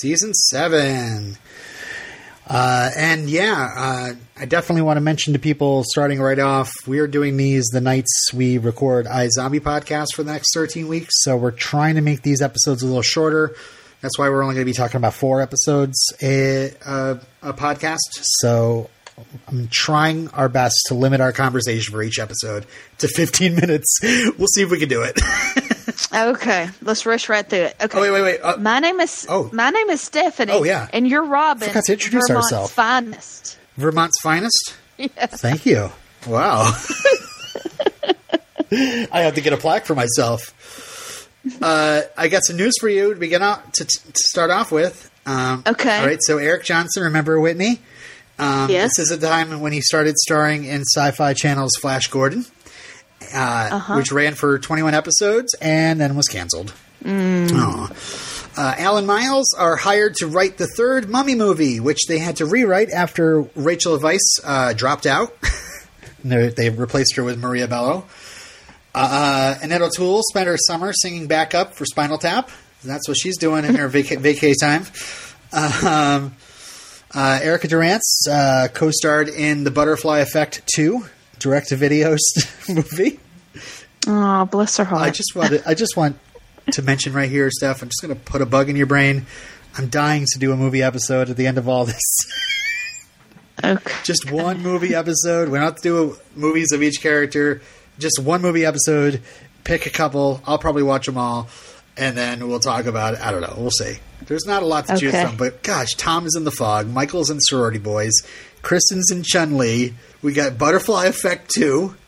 Season seven. Uh, and yeah, uh, I definitely want to mention to people starting right off, we are doing these the nights we record iZombie podcast for the next 13 weeks. So we're trying to make these episodes a little shorter. That's why we're only going to be talking about four episodes a, a, a podcast. So I'm trying our best to limit our conversation for each episode to 15 minutes. We'll see if we can do it. Okay, let's rush right through it. Okay. oh, wait, wait, wait. Uh, My name is Oh. my name is Stephanie. Oh, yeah. and you're Robin. Forgot to introduce Vermont's ourselves. Finest. Vermont's finest? Yes. Thank you. Wow. I have to get a plaque for myself. Uh, I got some news for you to begin out to, to start off with. Um, Okay. All right. So Eric Johnson, remember Whitney? Um, Yes. This is the time when he started starring in Sci-Fi Channel's Flash Gordon, uh, Uh-huh. which ran for 21 episodes and then was canceled. Mm. Aw. Uh, Al and Miles are hired to write the third Mummy movie, which they had to rewrite after Rachel Weisz uh, dropped out. They replaced her with Maria Bello. Uh, Annette O'Toole spent her summer singing backup for Spinal Tap. That's what she's doing in her vac- vacay time. Um, uh, Erica Durance uh, co-starred in The Butterfly Effect 2, direct-to-video movie. Oh, bless her heart. I just want to, I just want to mention right here, Steph. I'm just going to put a bug in your brain. I'm dying to do a movie episode at the end of all this. okay. just one movie episode. We're not to do movies of each character. Just one movie episode. Pick a couple. I'll probably watch them all, and then we'll talk about it. I don't know. We'll see. There's not a lot to choose from, but gosh, Tom is in the fog. Michael's in Sorority Boys. Kristen's in Chun Li. We got Butterfly Effect too.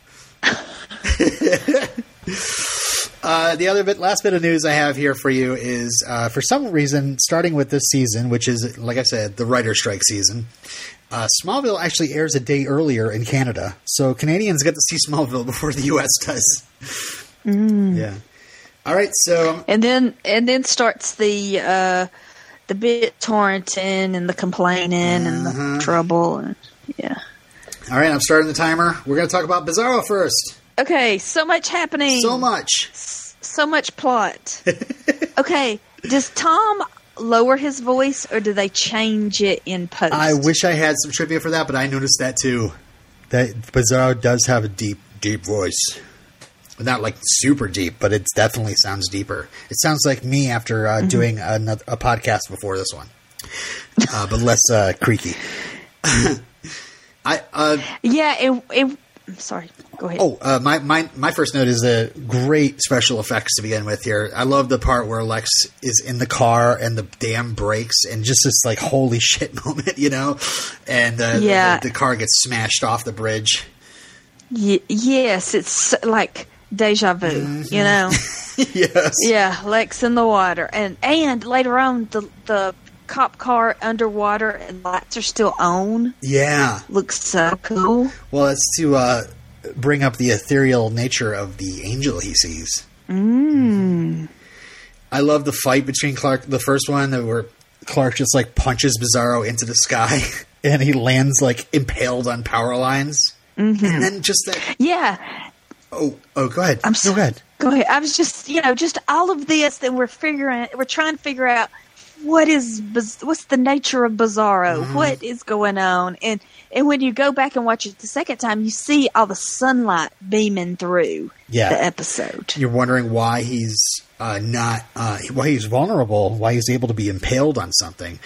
Uh, the other bit, last bit of news I have here for you is, uh, for some reason, starting with this season, which is, like I said, the writer strike season, uh, Smallville actually airs a day earlier in Canada, so Canadians get to see Smallville before the U.S. does. Yeah. All right, so And then and then starts the uh the bit torrenting and the complaining and Uh-huh. the trouble and yeah. all right, I'm starting the timer. We're going to talk about Bizarro first. Okay, so much happening. So much. so much plot. okay, does Tom lower his voice or do they change it in post? I wish I had some trivia for that, but I noticed that too. That Bizarro does have a deep, deep voice. Not like super deep, but it definitely sounds deeper. It sounds like me after uh, doing another, a podcast before this one, uh, but less uh, creaky. I uh, Yeah, it, sorry. Go ahead. oh uh, my my my first note is the great special effects to begin with here. I love the part where Lex is in the car and the dam breaks and just this like holy shit moment, you know, and uh, Yeah. the, the car gets smashed off the bridge. Y- yes, it's like deja vu, Mm-hmm. you know. yes. yeah, Lex in the water and and later on the the cop car underwater and lights are still on. Yeah. Looks so cool. Well, it's to uh, bring up the ethereal nature of the angel he sees. Mm. I love the fight between Clark, the first one, that where Clark just like punches Bizarro into the sky and he lands like impaled on power lines. Mm-hmm. And then just that. Yeah, Oh, oh, go ahead. I'm Go so- ahead. Go ahead. I was just, you know, just all of this that we're figuring, we're trying to figure out what is, what's the nature of Bizarro? Mm-hmm. What is going on? And and when you go back and watch it the second time, you see all the sunlight beaming through Yeah. the episode. You're wondering why he's uh, not, uh, why he's vulnerable, why he's able to be impaled on something.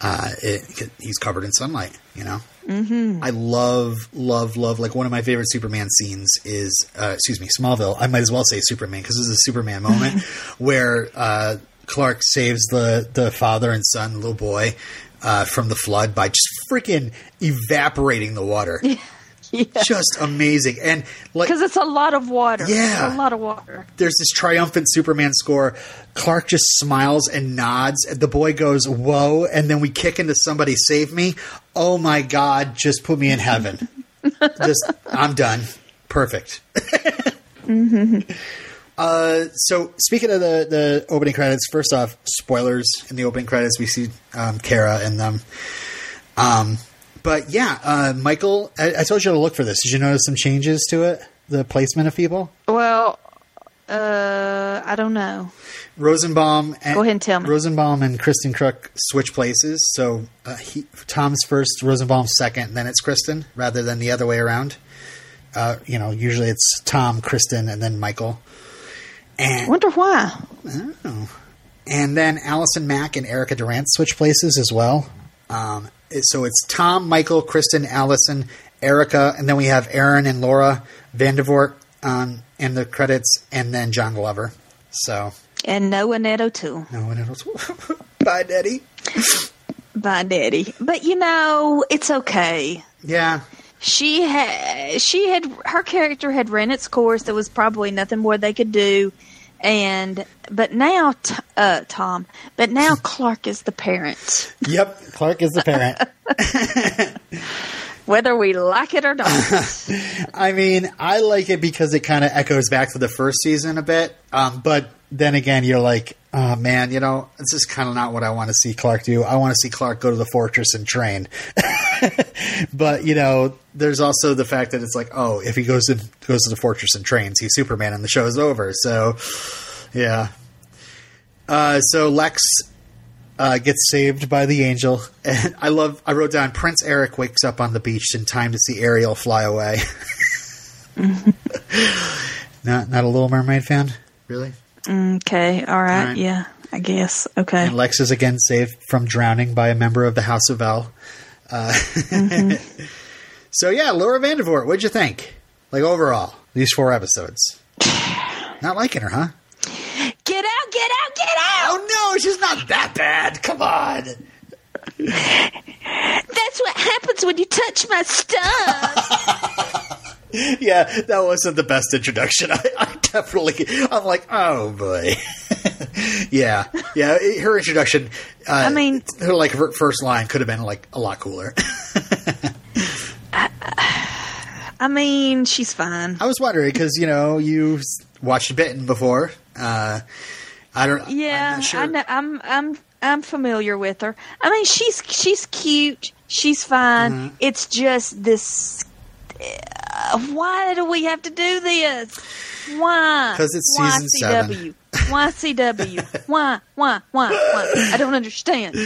Uh, it, he's covered in sunlight, you know? Mm-hmm. I love, love, love. Like one of my favorite Superman scenes is, uh, excuse me, Smallville. I might as well say Superman because this is a Superman moment where uh, Clark saves the the father and son, little boy, uh, from the flood by just freaking evaporating the water. Yeah. Just amazing, and like Because it's a lot of water. Yeah. It's a lot of water. there's this triumphant Superman score. Clark just smiles and nods. The boy goes, "Whoa!" And then we kick into somebody save me. Oh my God! Just put me in heaven. just I'm done. Perfect. Uh, so speaking of the the opening credits, first off, spoilers in the opening credits. We see um, Kara in them. Um, but yeah, uh, Michael, I, I told you to look for this. Did you notice some changes to it? The placement of people. Well, uh, I don't know. Rosenbaum. And, Go ahead and tell me. Rosenbaum and Kristin Kreuk switch places. So uh, he, Tom's first, Rosenbaum second, then it's Kristen rather than the other way around. Uh, you know, usually it's Tom, Kristen, and then Michael. And Wonder why. and then Allison Mack and Erica Durance switch places as well. Um, so it's Tom, Michael, Kristen, Allison, Erica, and then we have Aaron and Laura Vandervoort on in the credits, and then John Glover. So And no Annette O'Toole. no one else. Bye, Daddy. Bye, Daddy. But you know, it's okay. Yeah, She had she had her character had ran its course. There was probably nothing more they could do. And but now, t- uh, Tom. But now Clark is the parent, Yep, Clark is the parent. whether we like it or not. I mean, I like it because it kind of echoes back to the first season a bit. Um, but then again, you're like, oh man, you know, this is kind of not what I want to see Clark do. I want to see Clark go to the fortress and train. but you know, there's also the fact that it's like, oh, if he goes to goes to the fortress and trains, he's Superman, and the show is over. So, yeah. Uh, so Lex uh, gets saved by the angel, and I love. I wrote down Prince Eric wakes up on the beach in time to see Ariel fly away. not not a Little Mermaid fan, really. okay, all right, All right. yeah, I guess. Okay, And Lex is again saved from drowning by a member of the House of L. Uh, so yeah, Laura Vandervoort, what'd you think? Like overall, these four episodes. Not liking her, huh? Get out, get out! Oh no, she's not that bad. Come on. That's what happens when you touch my stuff. Yeah, that wasn't the best introduction. I, I definitely, I'm like, oh boy. yeah, yeah. Her introduction. Uh, I mean- her like her first line could have been like a lot cooler. I mean, she's fine. I was wondering because you know you watched Bitten before. Uh, I don't. I'm Yeah, not sure. I know. I'm I'm I'm familiar with her. I mean, she's she's cute. She's fine. Mm-hmm. It's just this. Uh, why do we have to do this? Why? 'Cause it's Why season seven. Why CW? why? Why? Why? Why? I don't understand.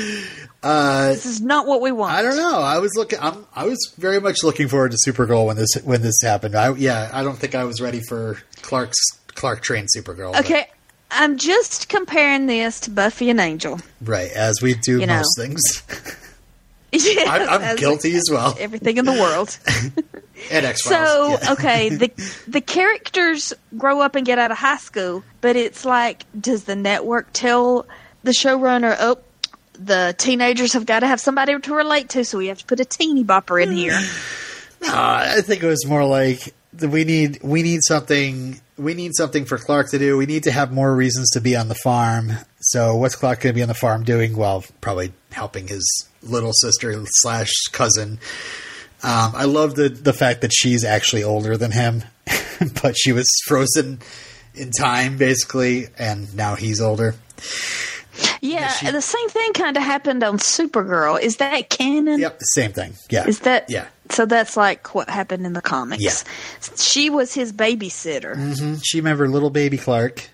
Uh, This is not what we want. I don't know. I was looking. I'm, I was very much looking forward to Supergirl when this when this happened. I, yeah, I don't think I was ready for Clark's Clark trained Supergirl. Okay, I'm just comparing this to Buffy and Angel. right as we do You know. most things. Yes, I'm, I'm guilty as well. Everything in the world. And X So Files. okay, the the characters grow up and get out of high school, but it's like, does the network tell the showrunner, oh, the teenagers have got to have somebody to relate to, so we have to put a teeny bopper in here. Uh, I think it was more like we need we need something we need something for Clark to do. We need to have more reasons to be on the farm. So what's Clark going to be on the farm doing? Well, probably helping his little sister slash cousin. Um, I love the the fact that she's actually older than him, but she was frozen in time basically, and now he's older. Yeah, she- the same thing kind of happened on Supergirl. Is that canon? Yep, same thing. Yeah, Is that yeah? So that's like what happened in the comics. Yeah. She was his babysitter. hmm She remembered little baby Clark.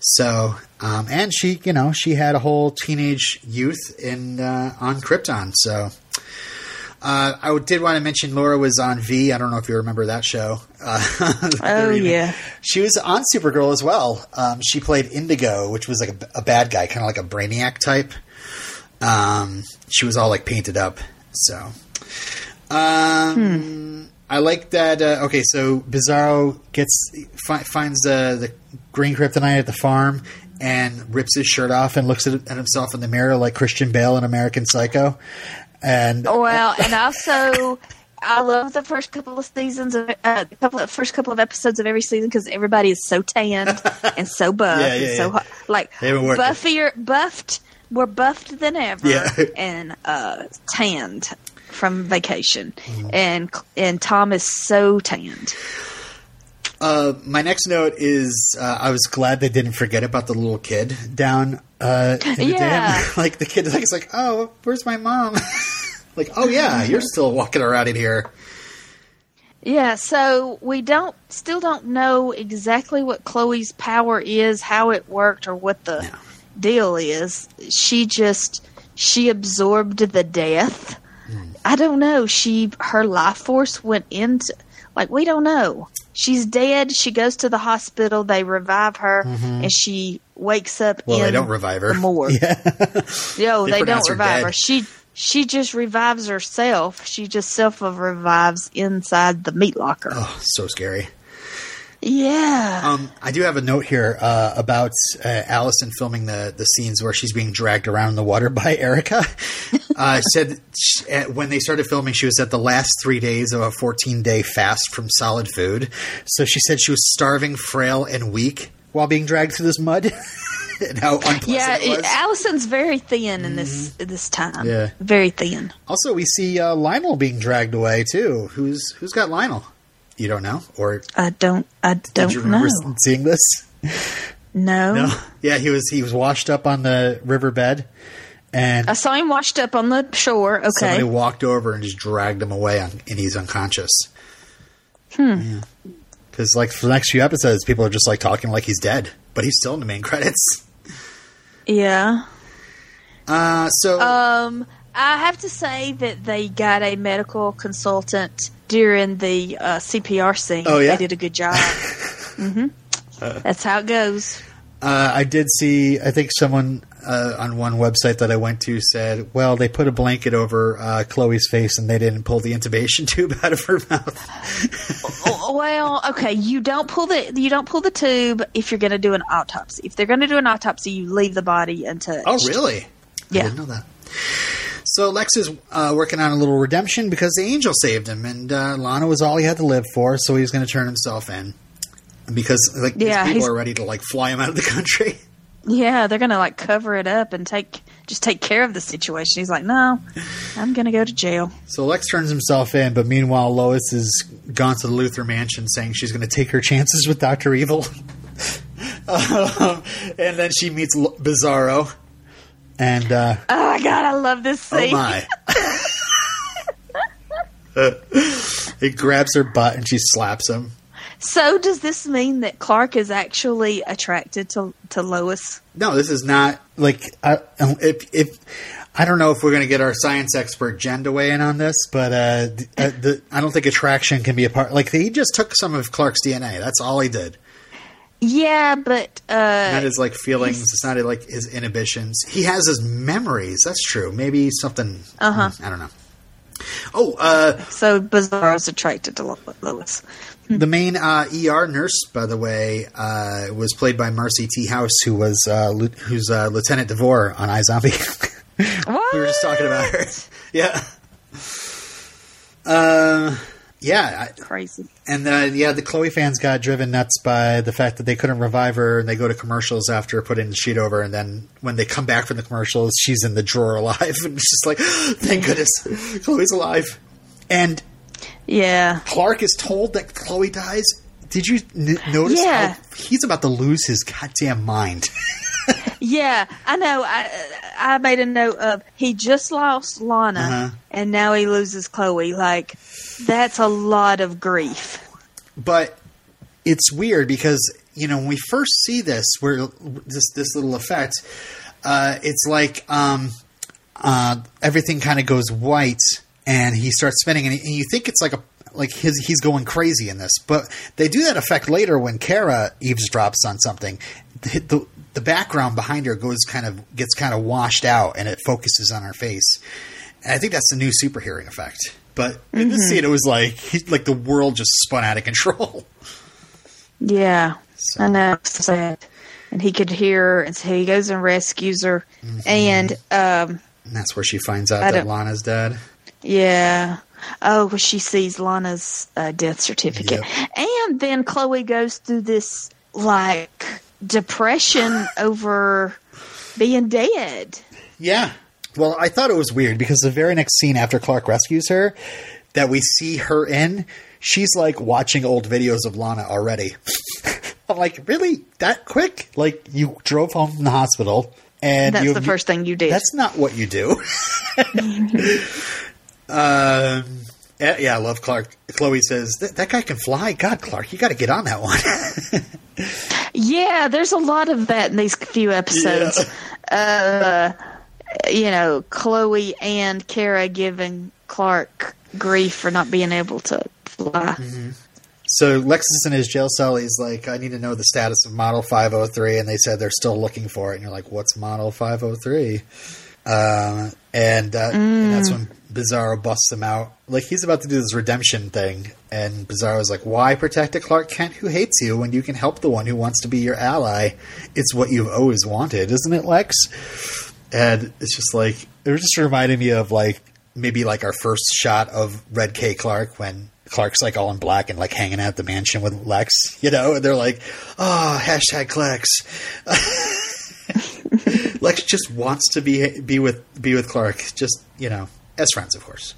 So, um, and she, you know, she had a whole teenage youth in uh, on Krypton. So, uh, I did want to mention Laura was on V. I don't know if you remember that show. Uh, Oh yeah. she was on Supergirl as well. Um, she played Indigo, which was like a, a bad guy, kind of like a Brainiac type. Um, she was all like painted up. So, um, I like that. Uh, okay, so Bizarro gets fi- finds uh, the green kryptonite at the farm and rips his shirt off and looks at, at himself in the mirror like Christian Bale in American Psycho. And Well, and also, I love the first couple of seasons of uh, the couple of first couple of episodes of every season because everybody is so tanned and so buff Yeah, yeah, and so yeah. hot. like They haven't worked it. buffier, buffed, more buffed than ever, Yeah. and uh, tanned from vacation, Mm-hmm. and and Tom is so tanned. Uh, my next note is uh, I was glad they didn't forget about the little kid down uh, in the Yeah. dam. like the kid, like it's like, oh, where's my mom? like, oh yeah, you're still walking around in here. Yeah, so we don't still don't know exactly what Chloe's power is, how it worked, or what the No. deal is. She just she absorbed the death. I don't know. She her life force went into like we don't know. She's dead. She goes to the hospital. They revive her, mm-hmm. and she wakes up. Well, they don't revive her. More. Yeah. Yo, They they, don't her revive dead. her. She she just revives herself. She just self revives inside the meat locker. oh, so scary. Yeah. Um, I do have a note here uh, about uh, Allison filming the, the scenes where she's being dragged around in the water by Erica. Uh, said sh- uh, when they started filming, she was at the last three days of a 14 day fast from solid food. So she said she was starving, frail, and weak while being dragged through this mud. and how unpleasant yeah, it was. Allison's very thin in this this time. Mm-hmm. Yeah. very thin. also, we see uh, Lionel being dragged away too. Who's who's got Lionel? You don't know, or I don't. I don't you know. remember seeing this? No. No. Yeah, he was he was washed up on the riverbed, and I saw him washed up on the shore. Okay. somebody walked over and just dragged him away, on, and he's unconscious. Hmm. Because like for the next few episodes, people are just like talking like he's dead, but he's still in the main credits. yeah. Uh, so Um, I have to say that they got a medical consultant during the uh, CPR scene. Oh, yeah? They did a good job. hmm That's how it goes. uh, I did see. I think someone uh, on one website that I went to said, "Well, they put a blanket over uh, Chloe's face and they didn't pull the intubation tube out of her mouth." Oh, well, okay, you don't pull the you don't pull the tube if you're going to do an autopsy. If they're going to do an autopsy, you leave the body untouched. Oh, really? I Yeah. didn't know that. So Lex is uh, working on a little redemption because the angel saved him, and uh, Lana was all he had to live for. So he's going to turn himself in because like Yeah, these people are ready to like fly him out of the country. Yeah, they're going to like cover it up and take just take care of the situation. He's like, "No, I'm going to go to jail." So Lex turns himself in, but meanwhile Lois is gone to the Luthor mansion, saying she's going to take her chances with Doctor Evil. um, and then she meets L- Bizarro, and uh, Oh my god, I love this scene. oh scene. my. He grabs her butt and she slaps him. So does this mean that Clark is actually attracted to to Lois? No, this is not like I, if if I don't know if we're going to get our science expert Jen to weigh in on this, but uh, the, uh, the, I don't think attraction can be a part. Like he just took some of Clark's DNA. That's all he did. Yeah, but uh, Not his like feelings. It's not like his inhibitions. He has his memories. That's true. Maybe something. Uh-huh. I don't know. Oh, uh, so Bizarro's attracted to Lo- Lois. the main uh, ER nurse, by the way, uh, was played by Marci T. House, who was uh, Lu- who's uh, Lieutenant Devore on iZombie. What? we were just talking about her. Yeah. Uh, yeah, I, Crazy. and then yeah, the Chloe fans got driven nuts by the fact that they couldn't revive her, and they go to commercials after putting the sheet over, and then when they come back from the commercials, she's in the drawer alive, and it's just like, thank goodness, Chloe's alive. And Yeah. Clark is told that Chloe dies. Did you n- notice Yeah. how he's about to lose his goddamn mind? Yeah, I know. I I made a note of he just lost Lana, Uh-huh. and now he loses Chloe. Like that's a lot of grief. but it's weird because you know when we first see this where this this little effect uh, it's like um, uh, everything kind of goes white and he starts spinning and, and you think it's like a like his he's going crazy in this. But they do that effect later when Kara eavesdrops on something. The, the the background behind her goes kind of gets kind of washed out and it focuses on her face. And I think that's the new superhero effect. But in this scene it was like like the world just spun out of control. Yeah, So- I know. Sad. And he could hear her, and so he goes and rescues her. And um, And that's where she finds out that Lana's dead. yeah, oh, well, she sees Lana's uh, death certificate, and then Chloe goes through this like depression over being dead. Yeah. Well, I thought it was weird because the very next scene after Clark rescues her, that we see her in, she's like watching old videos of Lana already. I'm like, really? That quick? Like, you drove home from the hospital and That's you, the first thing you did. That's not what you do. um, Yeah, yeah, I love Clark. Chloe says that, that guy can fly. God, Clark, you got to get on that one. Yeah, there's a lot of that in these few episodes. Uh, you know, Chloe and Kara giving Clark grief for not being able to fly. so Lex is in his jail cell. He's like, I need to know the status of Model 503, and they said they're still looking for it. And you're like, what's Model 503? Uh, and, uh, and that's when Bizarro busts him out. Like he's about to do this redemption thing, and Bizarro's like, "Why protect a Clark Kent who hates you when you can help the one who wants to be your ally? It's what you've always wanted, isn't it, Lex?" And it's just like it was just reminding me of like maybe like our first shot of Red K Clark when Clark's like all in black and like hanging out at the mansion with Lex, you know, and they're like, "Oh, hashtag Lex." Lex just wants to be be with be with Clark, just you know, as friends, of course.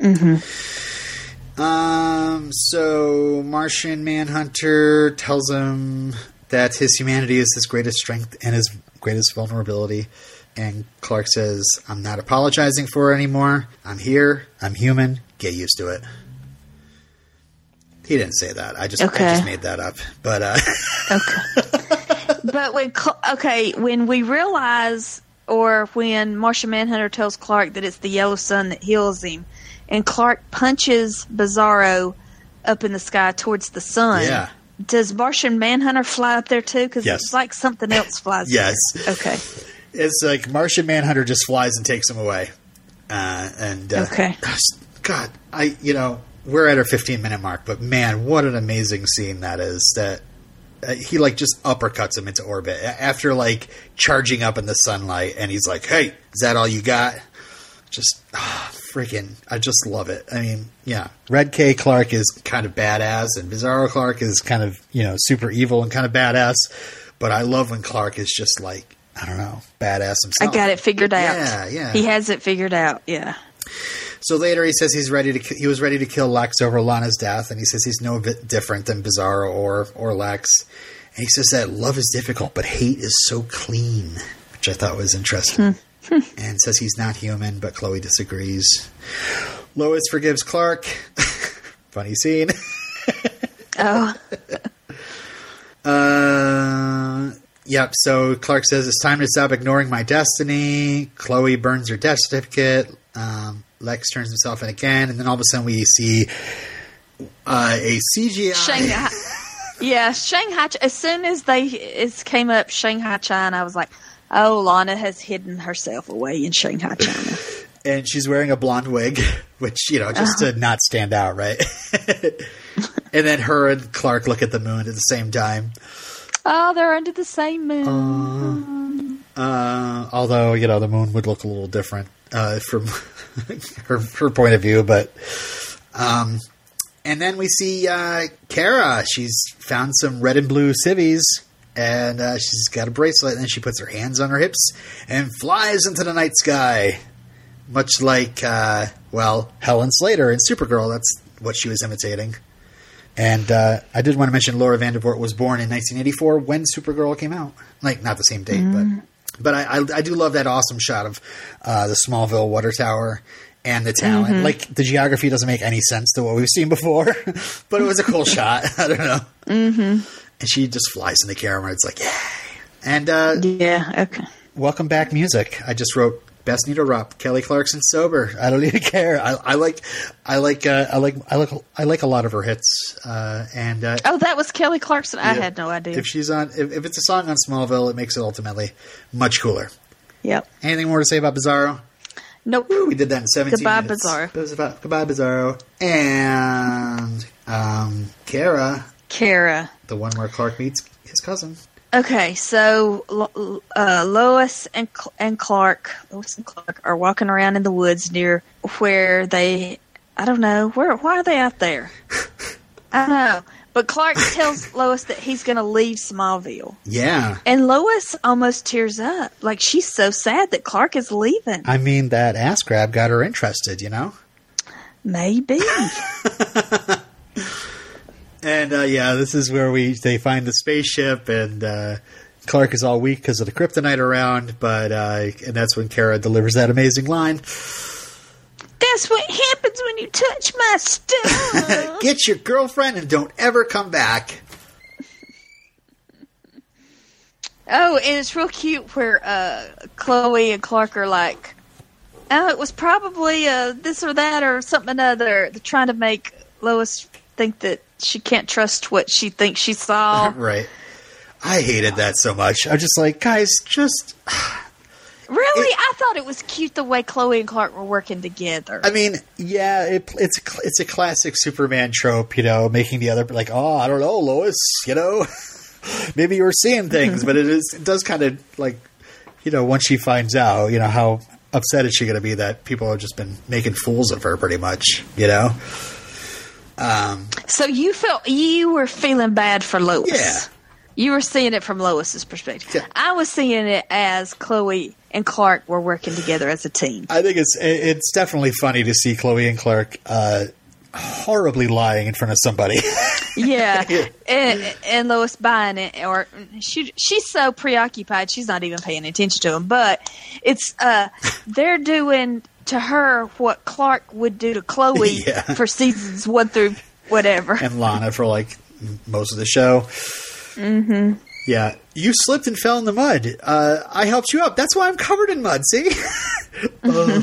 Mm-hmm. Um. So Martian Manhunter tells him that his humanity is his greatest strength and his greatest vulnerability. And Clark says, "I'm not apologizing for it anymore. I'm here. I'm human. Get used to it." He didn't say that. I just I just made that up. But uh, Okay. but when okay, when we realize, or when Martian Manhunter tells Clark that it's the yellow sun that heals him, and Clark punches Bizarro up in the sky towards the sun. Yeah. Does Martian Manhunter fly up there too? Because Yes. it's like something else flies. Yes. there. Okay. it's like Martian Manhunter just flies and takes him away. Uh, and uh, Okay. God, I you know we're at our 15 minute mark, but man, what an amazing scene that is. That uh, he like just uppercuts him into orbit after like charging up in the sunlight, and he's like, "Hey, is that all you got?" Just ah, freaking, I just love it. I mean, yeah, Red K Clark is kind of badass, and Bizarro Clark is kind of you know super evil and kind of badass. But I love when Clark is just like I don't know, badass himself. I got it figured out. Yeah, yeah. He has it figured out. Yeah. So later he says he's ready to he was ready to kill Lex over Lana's death, and he says he's no bit different than Bizarro or or Lex. And he says that love is difficult, but hate is so clean, which I thought was interesting. and says he's not human, but Chloe disagrees. Lois forgives Clark. Funny scene. Oh, Uh, yep. So Clark says it's time to stop ignoring my destiny. Chloe burns her death certificate. Um, Lex turns himself in again, and then all of a sudden we see uh, a CGI. Shanghai. yeah, Shanghai. As soon as they it came up Shanghai China, I was like, "Oh, Lana has hidden herself away in Shanghai China." and she's wearing a blonde wig, which you know just to not stand out, right? and then her and Clark look at the moon at the same time. oh, they're under the same moon. Uh, although you know the moon would look a little different uh, from her her point of view, but um, and then we see uh, Kara. She's found some red and blue civvies, and uh, she's got a bracelet. And then she puts her hands on her hips and flies into the night sky, much like uh, well Helen Slater in Supergirl. That's what she was imitating. And uh, I did want to mention Laura Vandervoort was born in 1984 when Supergirl came out. Like not the same date, but but I, I I do love that awesome shot of uh, the Smallville water tower and the town. And, Like the geography doesn't make any sense to what we've seen before, but it was a cool shot. I don't know. Mm-hmm. And she just flies in the camera. It's like yay. And uh, Yeah. Okay. welcome back music. I just wrote best needle drop, Kelly Clarkson sober. I don't even care. I, I like, I like, uh, I like, I like, I like a lot of her hits. Uh, and uh, Oh, that was Kelly Clarkson. I Yeah. had no idea. if she's on, if, if it's a song on Smallville, it makes it ultimately much cooler. yep. Anything more to say about Bizarro? Nope. We did that in 17 Goodbye, minutes. Bizarro. It was about Goodbye, Bizarro. And um, Kara, Kara. the one where Clark meets his cousin. Okay, so uh, Lois and Cl- and Clark, Lois and Clark are walking around in the woods near where they, I don't know, where why are they out there? I don't know, but Clark tells Lois that he's going to leave Smallville, Yeah. and Lois almost tears up, like she's so sad that Clark is leaving. I mean, that ass grab got her interested, you know? Maybe. And uh, yeah, this is where we they find the spaceship, and uh, Clark is all weak because of the kryptonite around. But uh, and that's when Kara delivers that amazing line. That's what happens when you touch my stuff. Get your girlfriend and don't ever come back. oh, and it's real cute where uh, Chloe and Clark are like, "Oh, it was probably uh, this or that or something another." They're trying to make Lois think that she can't trust what she thinks she saw. right. I hated that so much. I'm just like, guys, just. Really, It- I thought it was cute the way Chloe and Clark were working together. I mean, yeah, it, it's it's a classic Superman trope, you know, making the other like, oh, I don't know, Lois, you know, maybe you were seeing things, but it is it does kind of like, you know, once she finds out, you know, how upset is she going to be that people have just been making fools of her, pretty much, you know. Um, so you felt you were feeling bad for Lois. Yeah. You were seeing it from Lois's perspective. Yeah. I was seeing it as Chloe and Clark were working together as a team. I think it's it's definitely funny to see Chloe and Clark uh, horribly lying in front of somebody. Yeah, and, and Lois buying it, or she she's so preoccupied she's not even paying attention to him. But it's uh, they're doing to her what Clark would do to Chloe Yeah. for seasons one through whatever. and Lana for like most of the show. Mm-hmm. Yeah, you slipped and fell in the mud. Uh, I helped you up. That's why I'm covered in mud. See. Uh,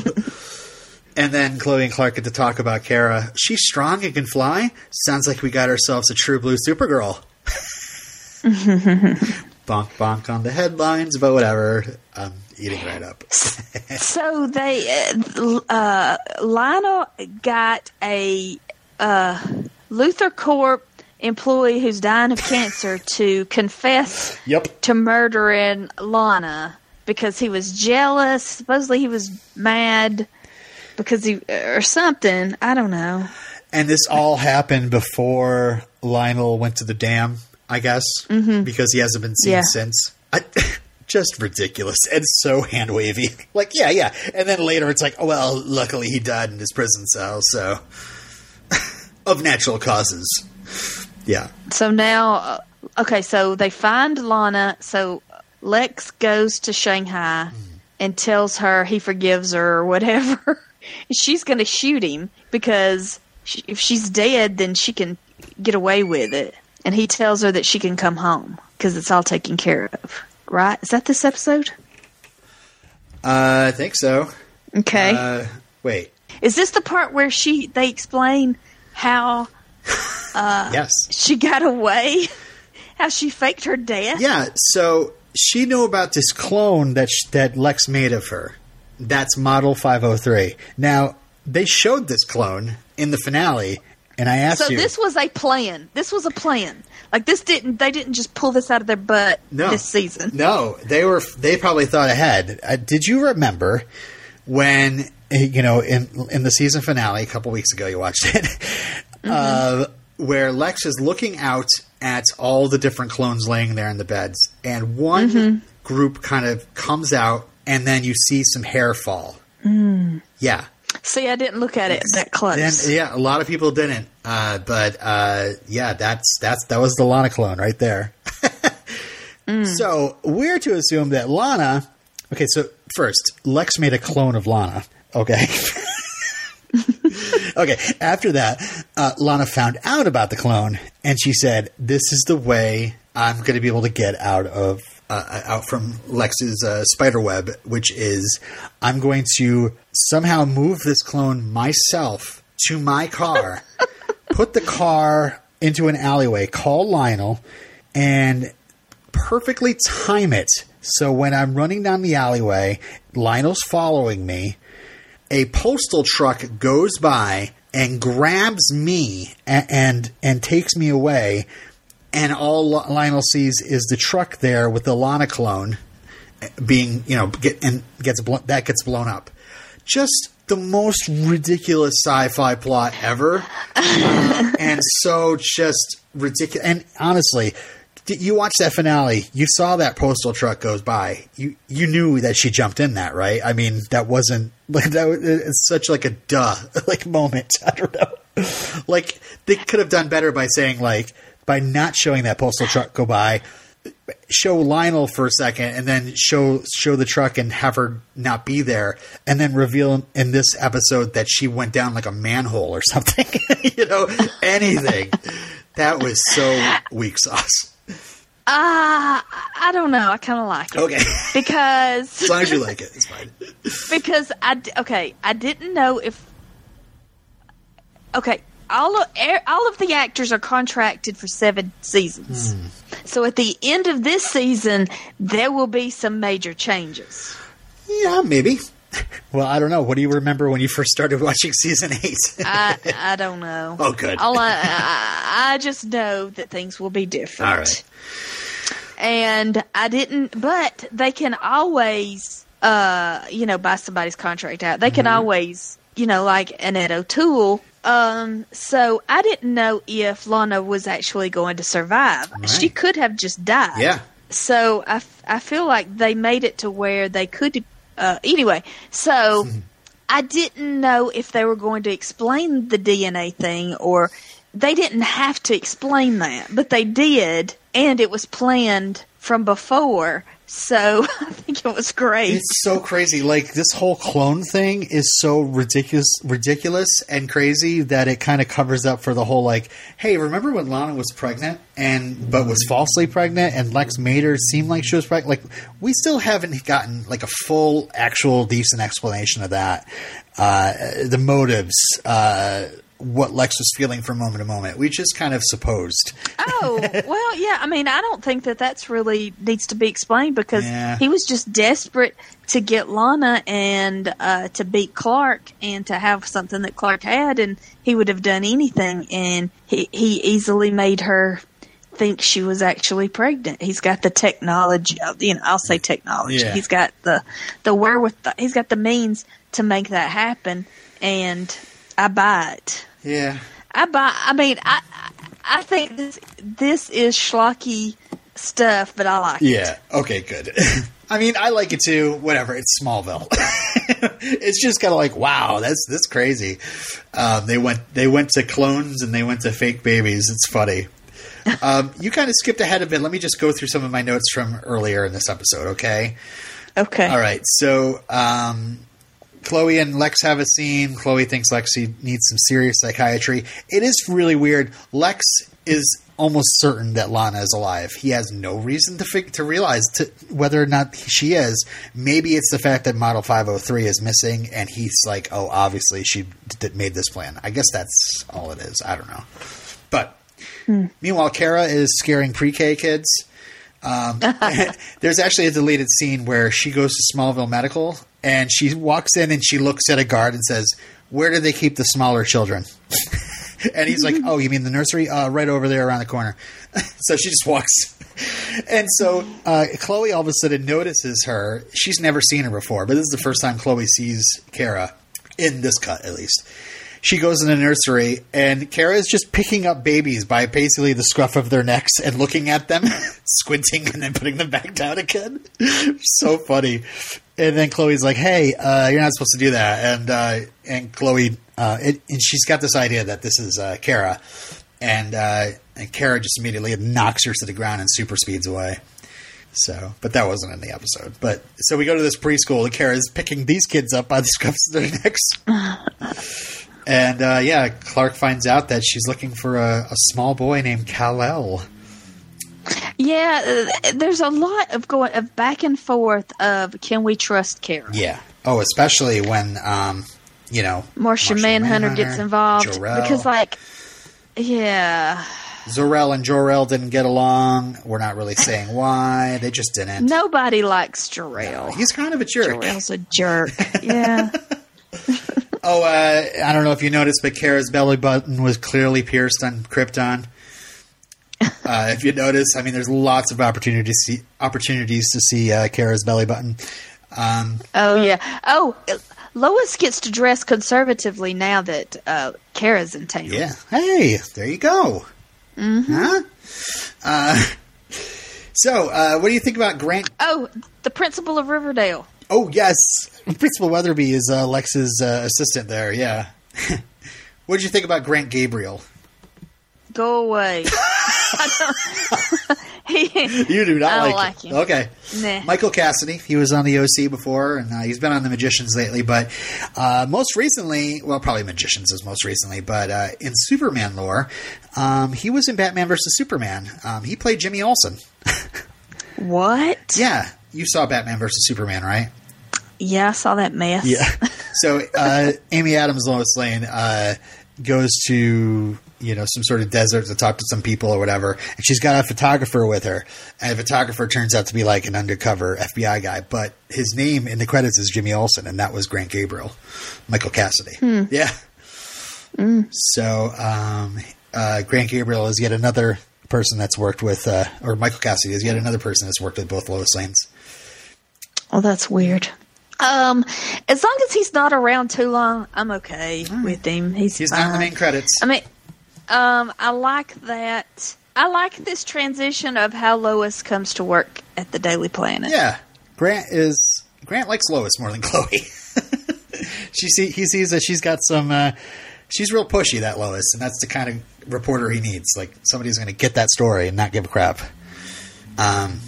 and then Chloe and Clark get to talk about Kara. She's strong and can fly. Sounds like we got ourselves a true blue Supergirl. bonk bonk on the headlines, but whatever. I'm eating right up. So they, uh, uh, Lionel got a uh, LuthorCorp employee who's dying of cancer to confess Yep. to murdering Lana because he was jealous. Supposedly he was mad because he or something. I don't know. And this all happened before Lionel went to the dam, I guess, because he hasn't been seen Yeah. since. I, just ridiculous and so hand wavy. Like, yeah, yeah. And then later it's like, oh, well, luckily he died in his prison cell, so. of natural causes. Yeah. So now, uh, okay, so they find Lana. So Lex goes to Shanghai and tells her he forgives her or whatever. She's going to shoot him because she, if she's dead, then she can get away with it. And he tells her that she can come home because it's all taken care of. Right? Is that this episode? Uh, I think so. Okay. Uh, wait. Is this the part where she they explain how uh, yes. she got away? How she faked her death? Yeah, so she knew about this clone that sh- that Lex made of her. That's Model 503. Now, they showed this clone in the finale, and I asked So you. So this was a plan. This was a plan. Like this didn't they didn't just pull this out of their butt No. this season. No, they were. They probably thought ahead. Uh, did you remember when uh, you know in in the season finale a couple weeks ago? You watched it, uh, where Lex is looking out at all the different clones laying there in the beds, and one group kind of comes out, and then you see some hair fall. Yeah, See, I didn't look at it that close. and yeah, a lot of people didn't. Uh, but uh, yeah, that's that's that was the Lana clone right there. So we're to assume that Lana. Okay, so first, Lex made a clone of Lana. Okay. okay. After that, uh, Lana found out about the clone, and she said, "This is the way I'm going to be able to get out of uh, out from Lex's uh, spider web, which is I'm going to somehow move this clone myself to my car, put the car into an alleyway, call Lionel, and perfectly time it so when I'm running down the alleyway, Lionel's following me. A postal truck goes by and grabs me and and, and takes me away, and all Lionel sees is the truck there with the Lana clone being, you know, get and gets blo- that gets blown up. Just the most ridiculous sci-fi plot ever, Uh, and so just ridiculous. And honestly, you watched that finale. You saw that postal truck goes by. You you knew that she jumped in that, right? I mean, that wasn't like that. was- It's such like a duh like moment. I don't know. Like they could have done better by saying like by not showing that postal truck go by. show Lionel for a second and then show show the truck and have her not be there and then reveal in this episode that she went down like a manhole or something. you know, anything. That was so weak sauce. Uh, I don't know. I kind of like it. Okay. Because as long as you like it, it's fine. because I d- okay, I didn't know if okay, all of er, all of the actors are contracted for 7 seasons. Hmm. So at the end of this season, there will be some major changes. Yeah, maybe. Well, I don't know. What do you remember when you first started watching season eight? I I don't know. Oh, good. All I, I I just know that things will be different. All right. and I didn't. But they can always, uh, you know, buy somebody's contract out. They Mm-hmm. can always, you know, like Annette O'Toole. Um, so I didn't know if Lana was actually going to survive. Right. She could have just died. Yeah. So I, f- I feel like they made it to where they could. Uh, anyway, so I didn't know if they were going to explain the DNA thing or they didn't have to explain that, but they did, and it was planned from before. So I think it was great. It's so crazy. Like this whole clone thing is so ridiculous, ridiculous and crazy that it kind of covers up for the whole like, hey, remember when Lana was pregnant and but was falsely pregnant and Lex made her seem like she was pregnant? Like we still haven't gotten like a full, actual, decent explanation of that. Uh, the motives, uh, what Lex was feeling from moment to moment. We just kind of supposed. oh well, yeah. I mean, I don't think that that's really needs to be explained because Yeah. he was just desperate to get Lana and uh, to beat Clark and to have something that Clark had, and he would have done anything. And he he easily made her think she was actually pregnant. He's got the technology. You know, I'll say technology. Yeah. He's got the the wherewithal. He's got the means to make that happen, and I buy it. Yeah. I buy. I mean, I I- think this this is schlocky stuff, but I like it. Yeah. Okay. Good. I mean, I like it too. Whatever. It's Smallville. it's just kind of like, wow, that's that's crazy. Um, they went they went to clones and they went to fake babies. It's funny. Um, you kind of skipped ahead a bit. Let me just go through some of my notes from earlier in this episode. Okay. Okay. All right. So, um, Chloe and Lex have a scene. Chloe thinks Lexi needs some serious psychiatry. It is really weird. Lex is almost certain that Lana is alive. He has no reason to fig- to realize to, whether or not she is. Maybe it's the fact that Model 503 is missing, and he's like, "Oh, obviously she d- made this plan." I guess that's all it is. I don't know. But meanwhile, Kara is scaring pre-K kids. Um, there's actually a deleted scene where she goes to Smallville Medical and she walks in and she looks at a guard and says, "Where do they keep the smaller children?" and he's like, "Oh, you mean the nursery? Uh, right over there around the corner." so she just walks. And so uh, Chloe all of a sudden notices her. She's never seen her before, but this is the first time Chloe sees Kara in this cut, at least. She goes in the nursery, and Kara is just picking up babies by basically the scruff of their necks and looking at them, squinting, and then putting them back down again. so funny. And then Chloe's like, "Hey, uh, you're not supposed to do that." And uh, and Chloe, uh, it, and she's got this idea that this is uh, Kara, and uh, and Kara just immediately knocks her to the ground and super speeds away. So, but that wasn't in the episode. But so we go to this preschool, and Kara's picking these kids up by the scruffs of their necks. And uh, yeah, Clark finds out that she's looking for a, a small boy named Kal-El. Yeah, uh, there's a lot of going of back and forth of can we trust Kara? Yeah. Oh, especially when um, you know Martian Manhunter, gets involved Jor-El. because, like, yeah, Zor-El and Jor-El didn't get along. We're not really saying why. They just didn't. nobody likes Jor-El. He's kind of a jerk. Jor-El's a jerk. Yeah. Oh, uh, I don't know if you noticed, but Kara's belly button was clearly pierced on Krypton. Uh, if you notice, I mean, there's lots of opportunities to see, opportunities to see uh, Kara's belly button. Um, Oh yeah. Oh, Lois gets to dress conservatively now that uh, Kara's in town. Yeah. Hey, there you go. Huh? Uh, so, uh, what do you think about Grant? Oh, the principal of Riverdale. Oh, yes. Principal Weatherby is uh, Lex's uh, assistant there. Yeah. what did you think about Grant Gabriel? Go away. You do not I like, like him. him. Okay. Nah. Michael Cassidy. He was on the OC before, and uh, he's been on the Magicians lately. But uh, most recently, well, probably Magicians is most recently, but uh, in Superman lore, um, he was in Batman versus Superman. Um, he played Jimmy Olsen. what? Yeah, you saw Batman versus Superman, right? Yeah, I saw that mess. Yeah. so uh, Amy Adams, Lois Lane, uh, goes to you know some sort of desert to talk to some people or whatever, and she's got a photographer with her, and the photographer turns out to be like an undercover FBI guy, but his name in the credits is Jimmy Olsen, and that was Grant Gabriel, Michael Cassidy. Yeah. So um, uh, Grant Gabriel is yet another person that's worked with, uh, or Michael Cassidy is yet another person that's worked with both Lois Lanes. Oh, that's weird. Um, as long as he's not around too long, I'm okay with him. He's He's not in the main credits. I mean, um, I like that. I like this transition of how Lois comes to work at the Daily Planet. Yeah, Grant is Grant likes Lois more than Chloe. she see he sees that she's got some. Uh, she's real pushy, that Lois, and that's the kind of reporter he needs. Like somebody who's going to get that story and not give a crap. Um,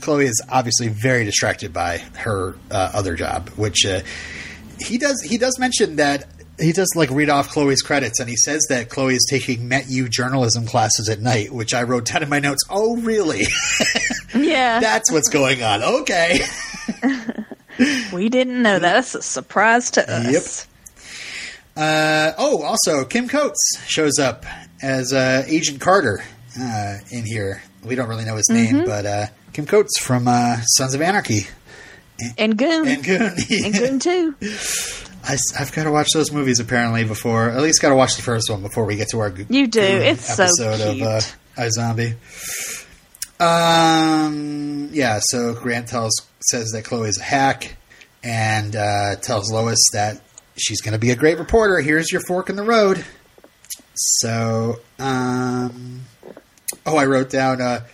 Chloe is obviously very distracted by her uh, other job, which uh, he does. He does mention that he does like read off Chloe's credits, and he says that Chloe is taking METU journalism classes at night, which I wrote down in my notes. Oh, really? Yeah, That's what's going on. Okay. we didn't know that. That's a surprise to us. Uh, oh, also, Kim Coates shows up as uh, Agent Carter uh, in here. We don't really know his name, but uh, Kim Coates from uh, Sons of Anarchy And Goon. and Goon. and Goon too. I, have got to watch those movies apparently before. At least got to watch the first one before we get to our You do. It's so episode of uh, cute. iZombie. Um. Yeah. So Grant tells says that Chloe's a hack, and uh, tells Lois that she's going to be a great reporter. Here's your fork in the road. So, um, oh, I wrote down. Uh,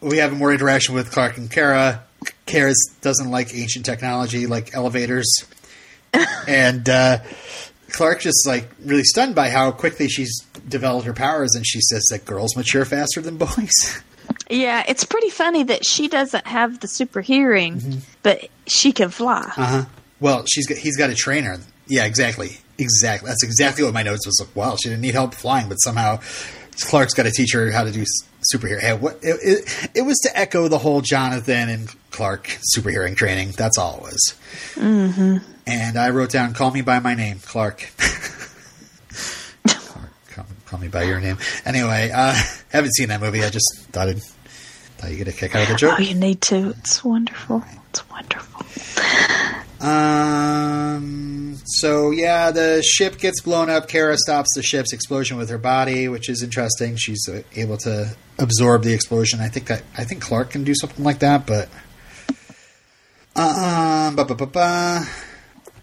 we have more interaction with Clark and Kara. Kara doesn't like ancient technology, like elevators, and uh, Clark just like really stunned by how quickly she's developed her powers, and she says that girls mature faster than boys. Yeah, it's pretty funny that she doesn't have the super hearing, but she can fly. Uh huh. Well, she's got, he's got a trainer. Yeah, exactly, exactly. That's exactly what my notes was. Like, wow, she didn't need help flying, but somehow Clark's got to teach her how to do superhero. Hey, what it, it, it was to echo the whole Jonathan and Clark superhearing training. That's all it was. Mm-hmm. And I wrote down, "Call me by my name, Clark." Clark, call, call me by your name. Anyway, uh, haven't seen that movie. I just thought I'd, thought you get a kick out of the joke. Oh, you need to. It's wonderful. It's wonderful. Um. So yeah, the ship gets blown up. Kara stops the ship's explosion with her body, which is interesting. She's uh, able to absorb the explosion. I think that I think Clark can do something like that, but um, ba ba ba ba.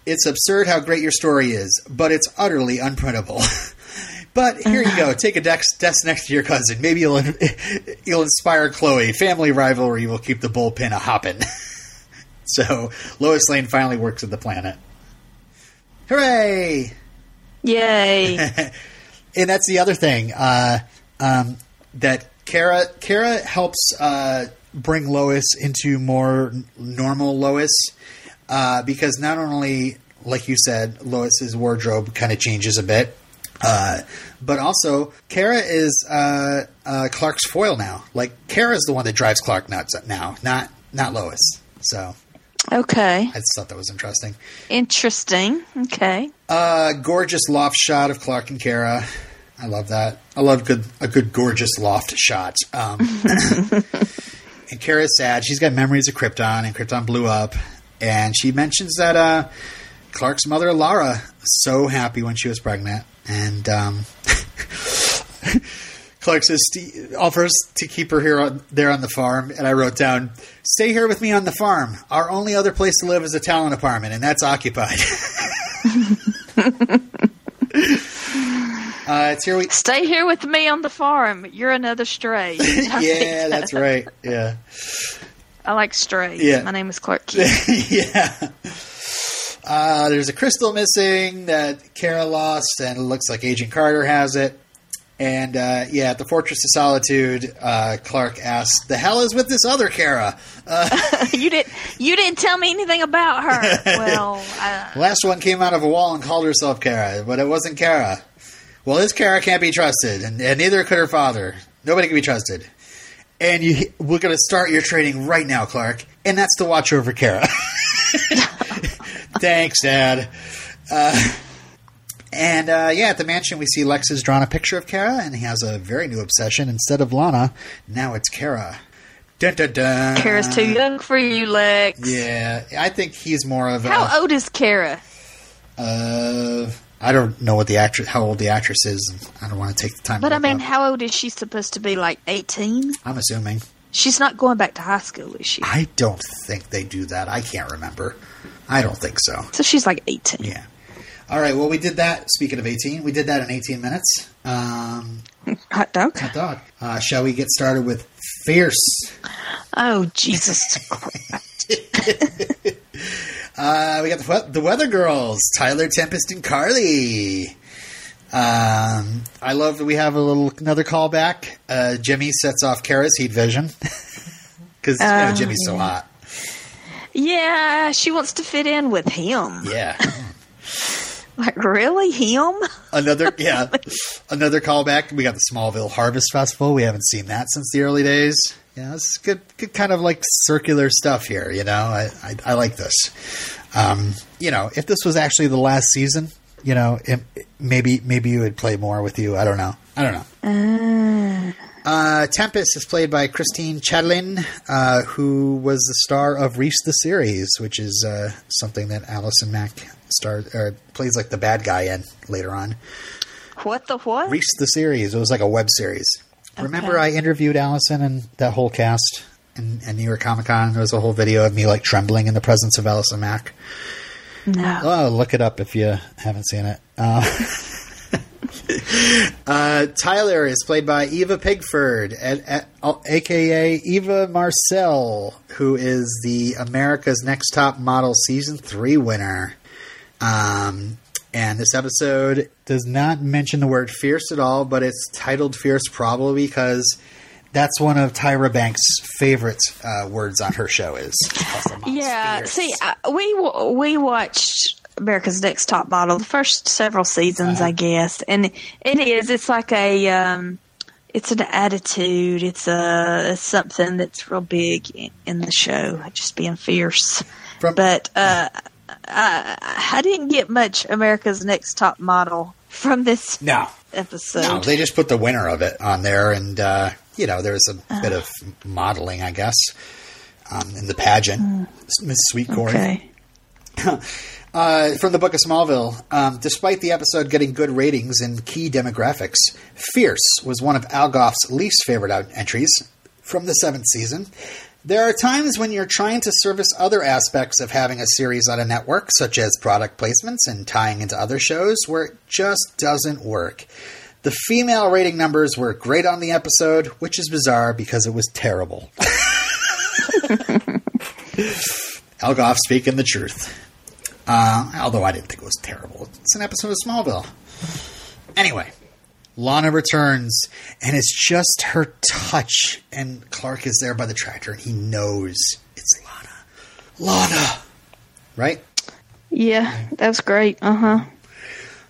It's absurd how great your story is, but it's utterly unprintable. but here you go. Take a desk, desk next to your cousin. Maybe you'll you'll inspire Chloe. Family rivalry will keep the bullpen a hoppin'. So Lois Lane finally works at the planet. Hooray! Yay. And that's the other thing uh, um, that Kara Kara helps uh, bring Lois into more normal Lois uh, because not only, like you said, Lois's wardrobe kind of changes a bit. Uh, but also, Kara is uh, uh, Clark's foil now. Like Kara is the one that drives Clark nuts now, not not Lois. So okay. I just thought that was interesting. Interesting. Okay. Uh, gorgeous loft shot of Clark and Kara. I love that. I love good a good gorgeous loft shot. Um, and Kara's sad. She's got memories of Krypton, and Krypton blew up. And she mentions that uh, Clark's mother, Lara, so happy when she was pregnant. And um, Clark says offers to keep her here on, there on the farm, and I wrote down, "Stay here with me on the farm. Our only other place to live is a Talon apartment, and that's occupied." uh, it's here we. Stay here with me on the farm. You're another stray. Yeah, that's right. Yeah, I like strays. Yeah. My name is Clark Kent. yeah. Uh, there's a crystal missing that Kara lost, and it looks like Agent Carter has it. And uh, yeah, at the Fortress of Solitude, uh, Clark asks, "The hell is with this other Kara?" you didn't you didn't tell me anything about her. Well, uh, Last one came out of a wall and called herself Kara, but it wasn't Kara. Well, this Kara can't be trusted, and, and neither could her father. Nobody can be trusted. And you, we're going to start your training right now, Clark, and that's to watch over Kara. Thanks, Dad. Uh, and uh, yeah, at the mansion, we see Lex has drawn a picture of Kara, and he has a very new obsession. Instead of Lana, now it's Kara. Dun, dun, dun. Kara's too young for you, Lex. Yeah, I think he's more of a. How old is Kara? Uh, I don't know what the actress, how old the actress is. I don't want to take the time. But I mean, how old is she supposed to be? Like eighteen? I'm assuming. She's not going back to high school, is she? I don't think they do that. I can't remember. I don't think so. So she's like eighteen. Yeah. All right. Well, we did that. Speaking of 18, we did that in 18 minutes. Um, Hot dog. hot dog. Uh, shall we get started with fierce? Oh Jesus Christ! Uh, we got the, the Weather Girls, Tyler, Tempest, and Carly. Um, I love that we have a little another callback. Uh, Jimmy sets off Kara's heat vision because Oh, Jimmy's so hot. Yeah, she wants to fit in with him. Yeah. Like really, him? another yeah, another callback. We got the Smallville Harvest Festival. We haven't seen that since the early days. Yeah, it's good, good kind of like circular stuff here. You know, I I, I like this. Um, you know, if this was actually the last season, you know, it, maybe maybe you would play more with you. I don't know. I don't know. Uh, Tempest is played by Christine Chatelain, uh, who was the star of Riese the series, which is uh, something that Allison Mack star or plays like the bad guy in later on. What the what? Riese the series. It was like a web series. Remember, I interviewed Allison and that whole cast in, in New York Comic Con. There was a whole video of me like trembling in the presence of Allison Mack. no. Oh, look it up if you haven't seen it. Uh, uh, Tyler is played by Eva Pigford, at, at, aka Eva Marcille, who is the America's Next Top Model season three winner. Um, and this episode does not mention the word fierce at all, but it's titled fierce probably because that's one of Tyra Banks' favorite uh, words on her show is. Yeah, fierce. see, I, we w- we watched America's Next Top Model the first several seasons, Uh-huh. I guess, and it is. It's like a, um, it's an attitude. It's a it's something that's real big in, in the show, just being fierce. From- but uh, I, I didn't get much America's Next Top Model from this no. episode. No, they just put the winner of it on there, and uh, you know there's a bit of modeling, I guess, um, in the pageant. Miss Sweet Corey okay. uh, from the Book of Smallville. Um, despite the episode getting good ratings and key demographics, "Fierce" was one of Al Gough's least favorite out- entries from the seventh season. There are times when you're trying to service other aspects of having a series on a network, such as product placements and tying into other shows, where it just doesn't work. The female rating numbers were great on the episode, which is bizarre because it was terrible. Al Gough speaking the truth. Uh, although I didn't think it was terrible. It's an episode of Smallville. Anyway, Lana returns, and it's just her touch, and Clark is there by the tractor, and he knows it's Lana. Lana! Right? Yeah, that's great. Uh huh.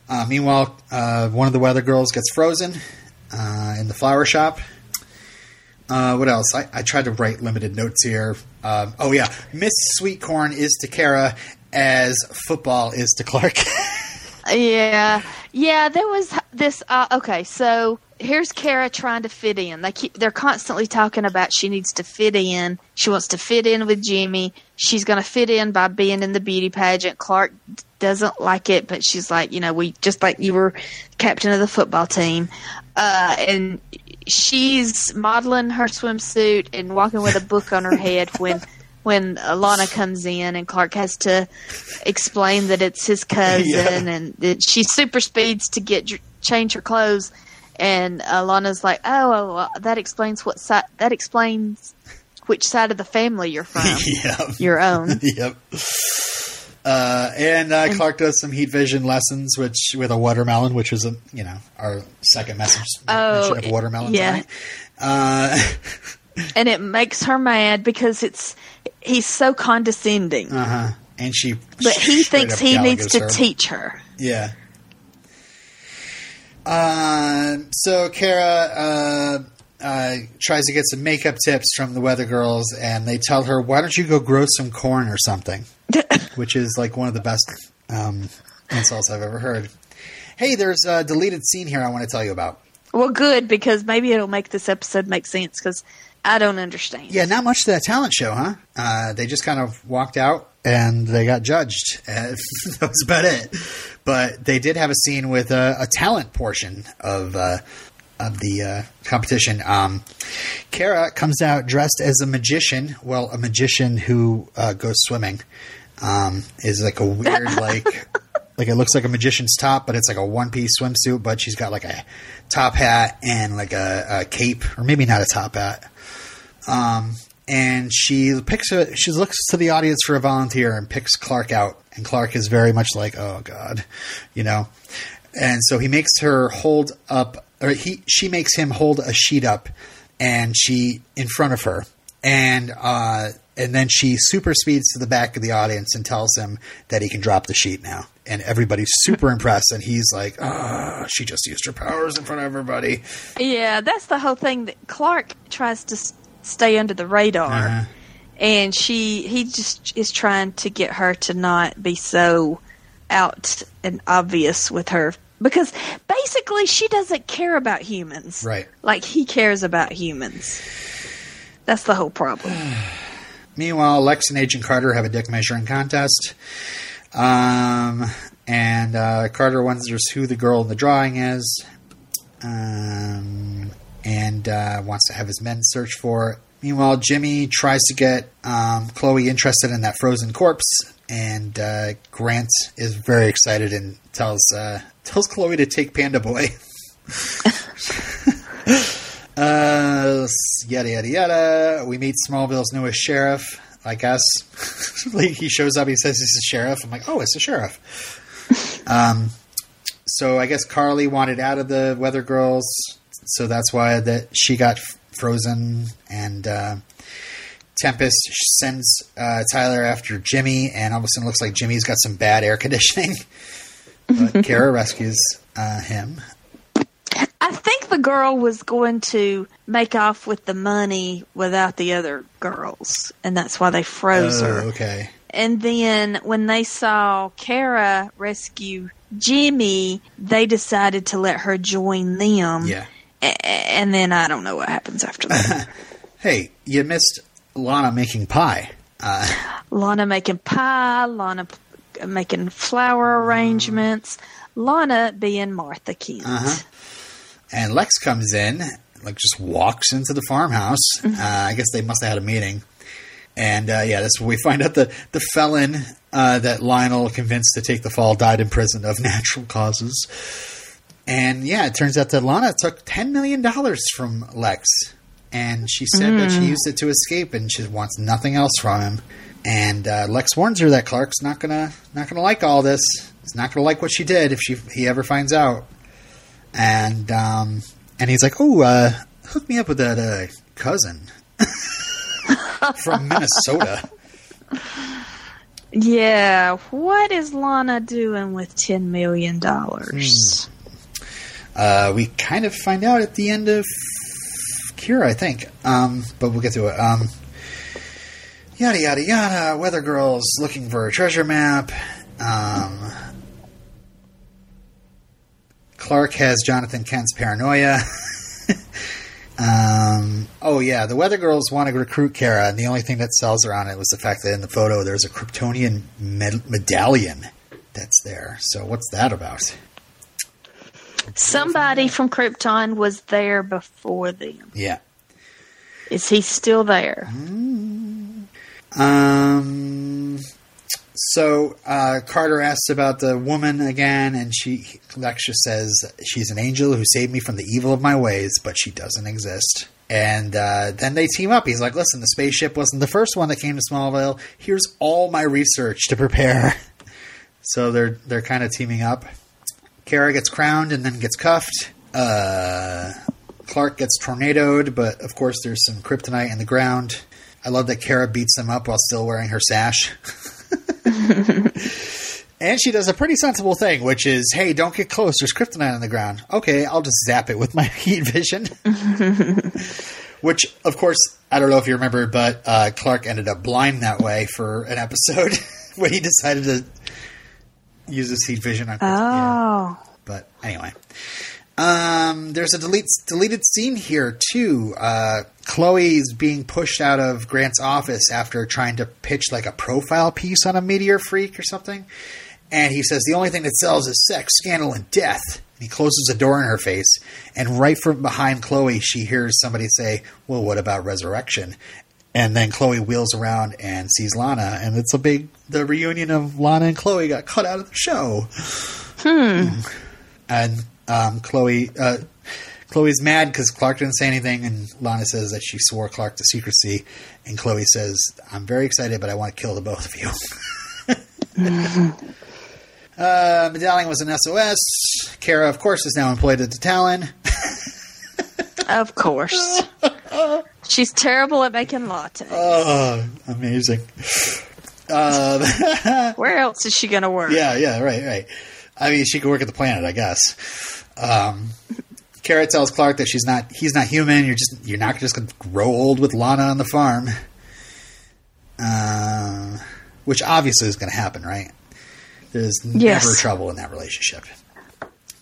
Uh, meanwhile, uh, one of the weather girls gets frozen uh, in the flower shop. Uh, what else? I, I tried to write limited notes here. Um, oh yeah, Miss Sweetcorn is to Kara as football is to Clark. Yeah, yeah. There was this. Uh, okay, so here's Kara trying to fit in. They keep. They're constantly talking about she needs to fit in. She wants to fit in with Jimmy. She's going to fit in by being in the beauty pageant. Clark doesn't like it, but she's like, you know, we just like you were captain of the football team, uh, and she's modeling her swimsuit and walking with a book on her head when. When Alana comes in and Clark has to explain that it's his cousin Yeah. and that she super speeds to get change her clothes and Alana's like oh well, that explains what side that explains which side of the family you're from yep. your own Yep. Uh, and uh, Clark does some heat vision lessons, which with a watermelon, which was a you know our second message Oh, mention of watermelon. yeah. tonight. Uh, and it makes her mad because it's he's so condescending. uh-huh. And she, but he thinks he needs to her. teach her. Yeah. Uh, so Kara uh, uh, tries to get some makeup tips from the Weather Girls, and they tell her, "Why don't you go grow some corn or something?" Which is like one of the best um, insults I've ever heard. Hey, there's a deleted scene here I want to tell you about. Well, good because maybe it'll make this episode make sense because I don't understand. Yeah, not much to that talent show, huh? Uh, they just kind of walked out and they got judged. Uh, that was about it. But they did have a scene with a, a talent portion of uh, of the uh, competition. Um, Kara comes out dressed as a magician. Well, a magician who uh, goes swimming um, is like a weird like. Like it looks like a magician's top, but it's like a one piece swimsuit. But she's got like a top hat and like a, a cape, or maybe not a top hat. Um, and she picks a, she looks to the audience for a volunteer and picks Clark out. And Clark is very much like, oh God, you know. And so he makes her hold up, or he she makes him hold a sheet up, and she in front of her, and uh, and then she super speeds to the back of the audience and tells him that he can drop the sheet now. And everybody's super impressed, and he's like, "Ah, she just used her powers in front of everybody." Yeah, that's the whole thing. That Clark tries to stay under the radar, Uh-huh. and she he just is trying to get her to not be so out and obvious with her because basically she doesn't care about humans, Right. Like he cares about humans. That's the whole problem. Meanwhile, Lex and Agent Carter have a dick measuring contest. Um, and uh, Carter wonders who the girl in the drawing is. Um, and uh, wants to have his men search for. Meanwhile, Jimmy tries to get um, Chloe interested in that frozen corpse, and uh, Grant is very excited and tells uh, tells Chloe to take Panda Boy. Uh, yada yada yada. We meet Smallville's newest sheriff. I guess like he shows up. He says he's a sheriff. I'm like, oh, it's a sheriff. um, so I guess Carly wanted out of the Weather Girls, so that's why that she got f- frozen. And uh, Tempest sends uh, Tyler after Jimmy, and all of a sudden it looks like Jimmy's got some bad air conditioning. but Kara rescues uh, him. I think the girl was going to make off with the money without the other girls, and that's why they froze Oh, her. okay. And then when they saw Kara rescue Jimmy, they decided to let her join them. Yeah. And then I don't know what happens after that. Hey, you missed Lana making pie. Uh, Lana making pie, Lana p- making flower arrangements, Lana being Martha Kent. Uh-huh. and Lex comes in, like just walks into the farmhouse. Uh, I guess they must have had a meeting. And uh, yeah, that's where we find out the the felon uh, that Lionel convinced to take the fall died in prison of natural causes. And yeah, it turns out that Lana took ten million dollars from Lex, and she said that she used it to escape, and she wants nothing else from him. And uh, Lex warns her that Clark's not gonna not gonna like all this. He's not gonna like what she did if she he ever finds out. And um, and he's like, "Oh, uh, hook me up with that uh, cousin from Minnesota." Yeah, what is Lana doing with $10 million? Uh, we kind of find out at the end of Cure, I think. Um, but we'll get to it. Um, yada yada yada. Weather girls looking for a treasure map. Um, Clark has Jonathan Kent's paranoia. um, oh yeah, the Weather Girls want to recruit Kara, and the only thing that sells her on it was the fact that in the photo there's a Kryptonian med- medallion that's there. So what's that about? Somebody from Krypton was there before them. Yeah. Is he still there? Um. So uh, Carter asks about the woman again, and she just says she's an angel who saved me from the evil of my ways, but she doesn't exist. And uh, then they team up. He's like, "Listen, the spaceship wasn't the first one that came to Smallville. Here's all my research to prepare So they're they're kind of teaming up. Kara gets crowned and then gets cuffed. Uh, Clark gets tornadoed, but of course there's some kryptonite in the ground. I love that Kara beats them up while still wearing her sash. and she does a pretty sensible thing, which is, hey, don't get close. There's kryptonite on the ground. Okay, I'll just zap it with my heat vision. which, of course, I don't know if you remember, but uh, Clark ended up blind that way for an episode when he decided to use his heat vision on. Yeah. Oh. But anyway, um, there's a delete, deleted scene here too. Uh, Chloe's being pushed out of Grant's office after trying to pitch like a profile piece on a meteor freak or something, and he says the only thing that sells is sex, scandal, and death. And he closes a door in her face, and right from behind Chloe, she hears somebody say, "Well, what about resurrection?" And then Chloe wheels around and sees Lana, and it's a big the reunion of Lana and Chloe got cut out of the show. Hmm. And um, Chloe, uh, Chloe's mad because Clark didn't say anything, and Lana says that she swore Clark to secrecy. And Chloe says, "I'm very excited, but I want to kill the both of you." uh, Medallion was an SOS. Kara, of course, is now employed at the Talon. Of course. She's terrible at making lattes. Oh, amazing. Uh, Where else is she going to work? Yeah, yeah, right, right. I mean, she could work at the planet, I guess. Um, Kara tells Clark that she's not. He's not human. You're just. You're not just going to grow old with Lana on the farm. Uh, which obviously is going to happen, right? There's Yes. never trouble in that relationship.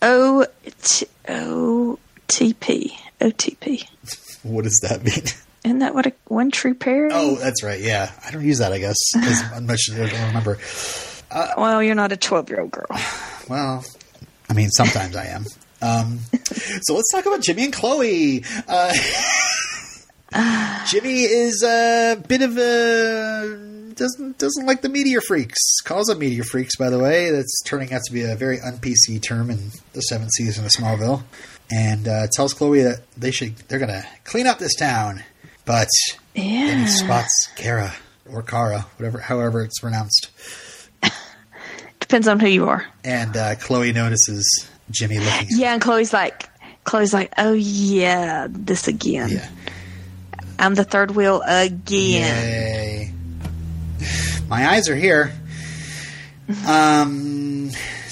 O T O T P O T P. What does that mean? Isn't that what a one true pair? is? Oh, that's right. Yeah, I don't use that. I guess as much as I don't remember. well, you're not a twelve year old girl. Well, I mean, sometimes I am. Um, so let's talk about Jimmy and Chloe. Uh, Jimmy is a bit of a doesn't doesn't like the meteor freaks. Calls them meteor freaks, by the way. That's turning out to be a very un PC term in the seventh season of Smallville. And uh, tells Chloe that they should they're gonna clean up this town. But then he spots Kara or Kara, whatever, however it's pronounced. Depends on who you are. And uh, Chloe notices Jimmy looking. Yeah, and Chloe's like, Chloe's like, oh yeah, this again. Yeah. I'm the third wheel again. Yay. My eyes are here. Um,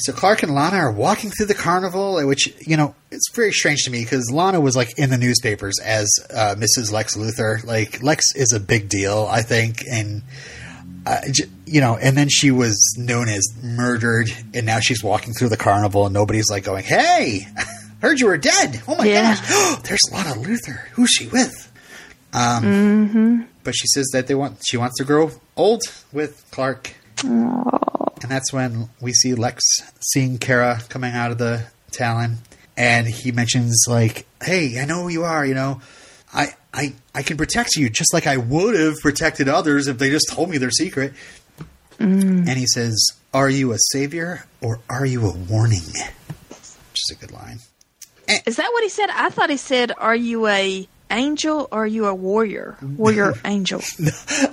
so Clark and Lana are walking through the carnival, which, you know, it's very strange to me because Lana was like in the newspapers as uh, Mrs. Lex Luthor. Like, Lex is a big deal, I think. And, uh, j- you know, and then she was known as murdered, and now she's walking through the carnival, and nobody's like going, Hey, heard you were dead. Oh my Yeah. gosh. There's Lana Luthor. Who's she with? Um, but she says that they want she wants to grow old with Clark, and that's when we see Lex seeing Kara coming out of the Talon, and he mentions like, "Hey, I know who you are. You know, I I I can protect you just like I would have protected others if they just told me their secret." Mm. And he says, "Are you a savior or are you a warning?" Which is a good line. Is that what he said? I thought he said, "Are you a angel or are you a warrior? Warrior angel."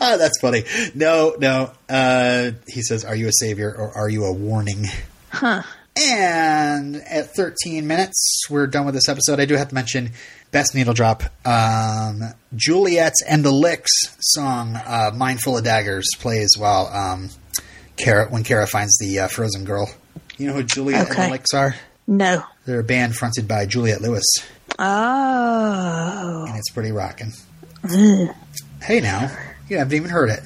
ah, that's funny. No, no. Uh, he says, "Are you a savior or are you a warning?" Huh. And at 13 minutes, we're done with this episode. I do have to mention best needle drop. Um, Juliette's and the Licks song, uh, "Mindful of Daggers," plays while um, Kara when Kara finds the uh, frozen girl. You know who Juliette and Okay. the Licks are? No. They're a band fronted by Juliette Lewis, Oh. and it's pretty rocking. Ugh. Hey, now you haven't even heard it.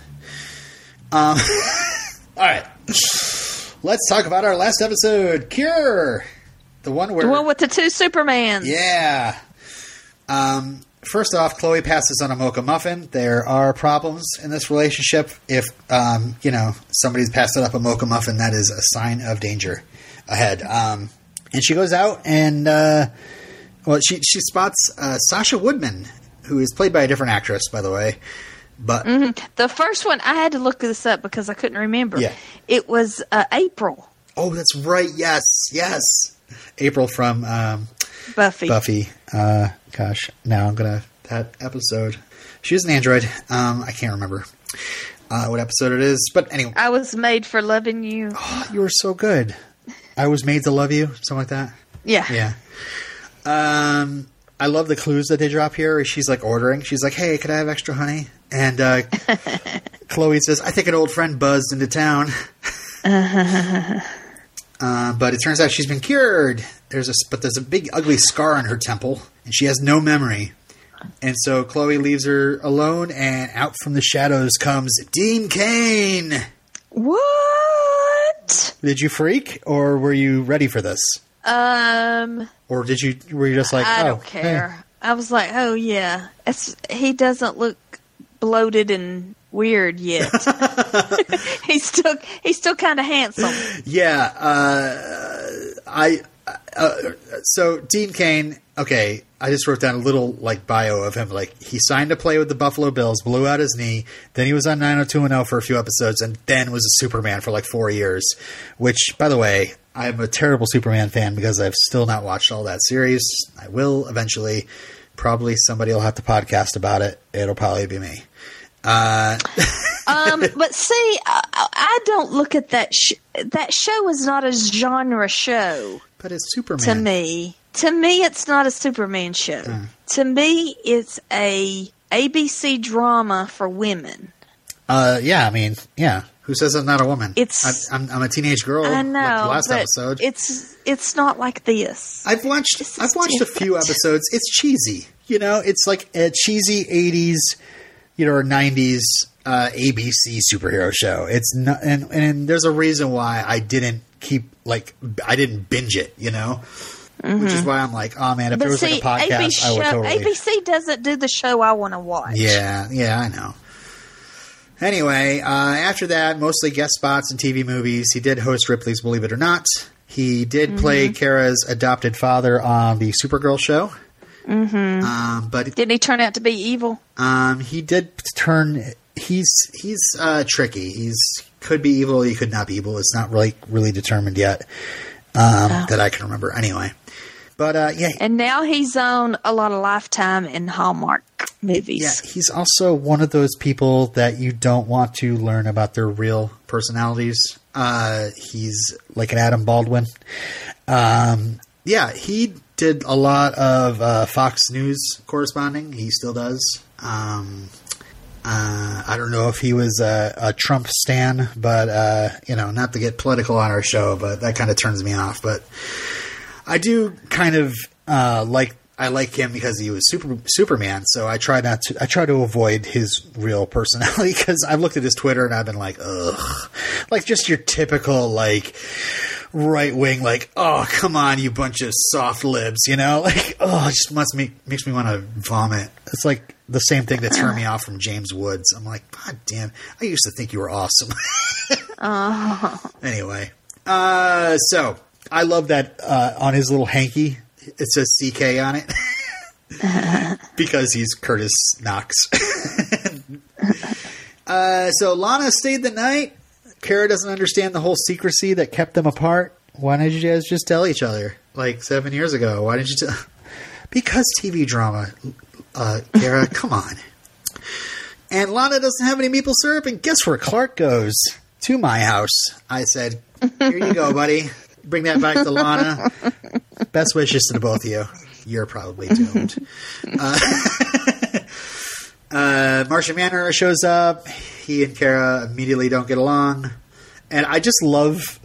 Um, all right, let's talk about our last episode, Cure, the one where The one with the two Supermans. yeah. Um, first off, Chloe passes on a mocha muffin. There are problems in this relationship. If um, you know somebody's passing up a mocha muffin, that is a sign of danger ahead. Um, and she goes out and uh, well, she she spots uh, Sasha Woodman, who is played by a different actress, by the way. But The first one, I had to look this up because I couldn't remember. Yeah. It was uh, April oh, that's right. Yes, yes. April from um, Buffy. Buffy. Uh, gosh, now I'm gonna that episode. She was an android. Um, I can't remember. uh, what episode it is. But anyway, I was made for loving you. you were so good. I was made to love you, something like that. Yeah. Yeah. Um, I love the clues that they drop here. She's like ordering. She's like, "Hey, could I have extra honey?" And uh, Chloe says, "I think an old friend buzzed into town." uh, but it turns out she's been cured. There's a but there's a big ugly scar on her temple, and she has no memory. And so Chloe leaves her alone, and out from the shadows comes Dean Cain. What? Did you freak, or were you ready for this, Um, or did you were you just like, I oh, don't care. I was like, oh yeah, it's, he doesn't look bloated and weird yet. he's still he's still kind of handsome. Yeah, uh, I. Uh, so Dean Cain. Okay, I just wrote down a little like bio of him. Like he signed to play with the Buffalo Bills, blew out his knee. Then he was on 90210 for a few episodes, and then was a Superman for like four years. Which, by the way, I'm a terrible Superman fan because I've still not watched all that series. I will eventually. Probably somebody will have to podcast about it. It'll probably be me. Uh, Um, but see, I, I don't look at that. Sh- that show is not a genre show but it's Superman. to me. To me, it's not a Superman show. Hmm. To me, it's a ABC drama for women. Uh, yeah, I mean, yeah. Who says I'm not a woman? It's- I'm, I'm, I'm a teenage girl. I like know, the last but episode. it's it's not like this. I've watched. This I've watched a few episodes. It's cheesy. You know, it's like a cheesy '80s, you know, or '90s uh, ABC superhero show. It's not, and and there's a reason why I didn't keep like I didn't binge it. You know, which is why I'm like, oh man, if there was see, like a podcast, ABC, I would show, totally. ABC doesn't do the show I want to watch. Yeah, yeah, I know. Anyway, uh, after that, mostly guest spots in TV movies. He did host Ripley's Believe It or Not. He did play Kara's adopted father on the Supergirl show. Mm-hmm. Um, but Didn't he turn out to be evil? um, he did turn. He's he's uh, tricky. He's could be evil. He could not be evil. It's not really really determined yet um, that I can remember. Anyway, but uh, yeah, And now he's on a lot of Lifetime and Hallmark movies. Yeah, he's also one of those people that you don't want to learn about their real personalities. Uh, he's like an Adam Baldwin. Um, yeah, he did a lot of uh, Fox News corresponding. He still does. Um, uh, I don't know if he was a, a Trump stan, but uh, you know, not to get political on our show, but that kind of turns me off. But I do kind of uh, like I like him because he was super Superman. So I try not to I try to avoid his real personality because I've looked at his Twitter and I've been like, ugh, like just your typical like right wing, like oh come on you bunch of soft libs, you know, like oh it just must make makes me want to vomit. It's like the same thing that turned me off from James Woods. I'm like, God damn, I used to think you were awesome. Anyway, uh, so I love that uh, on his little hanky it says CK on it because he's Curtis Knox. uh, so Lana stayed the night. Kara doesn't understand the whole secrecy that kept them apart. Why didn't you guys just tell each other like seven years ago? Why didn't you tell? Because TV drama, uh, Kara. come on. And Lana doesn't have any maple syrup, and guess where Clark goes? To my house. I said, Here you go, buddy. Bring that back to Lana. Best wishes to the both of you. You're probably doomed. Uh, uh, Martian Manhunter shows up. He and Kara immediately don't get along. And I just love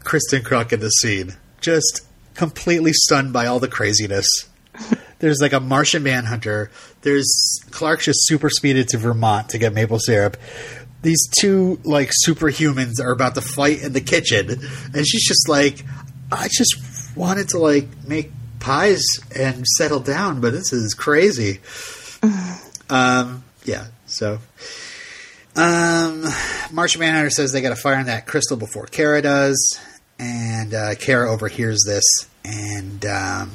Kristin Kreuk in this scene. Just completely stunned by all the craziness. There's like a Martian Manhunter. There's Clark just super speeded to Vermont to get maple syrup. These two like superhumans are about to fight in the kitchen, and she's just like, I just wanted to like make pies and settle down, but this is crazy. um, yeah. So, um, Martian Manhunter says they got to fire on that crystal before Kara does, and uh, Kara overhears this, and um,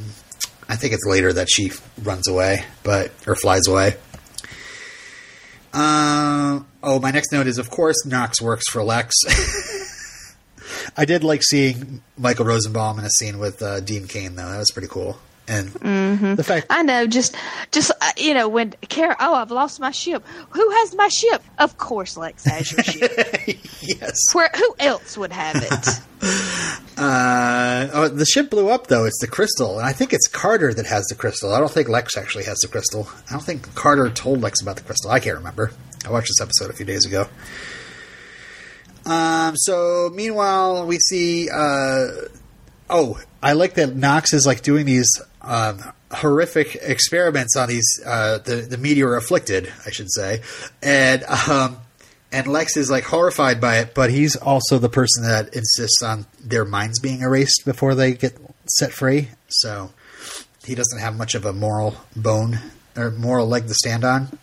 I think it's later that she runs away, but or flies away. Um. Oh, my next note is, of course, Knox works for Lex. I did like seeing Michael Rosenbaum in a scene with uh, Dean Cain, though. That was pretty cool. And Mm-hmm. the fact, I know, just, just uh, you know, when Kara, oh, I've lost my ship. Who has my ship? Of course, Lex has your ship. yes, Where? Who else would have it? uh, oh, the ship blew up though. It's the crystal, and I think it's Carter that has the crystal. I don't think Lex actually has the crystal. I don't think Carter told Lex about the crystal. I can't remember. I watched this episode a few days ago. Um. So meanwhile, we see. Uh, oh, I like that Knox is like doing these um, horrific experiments on these uh, the the meteor afflicted, I should say, and um, and Lex is like horrified by it, but he's also the person that insists on their minds being erased before they get set free. So he doesn't have much of a moral bone or moral leg to stand on.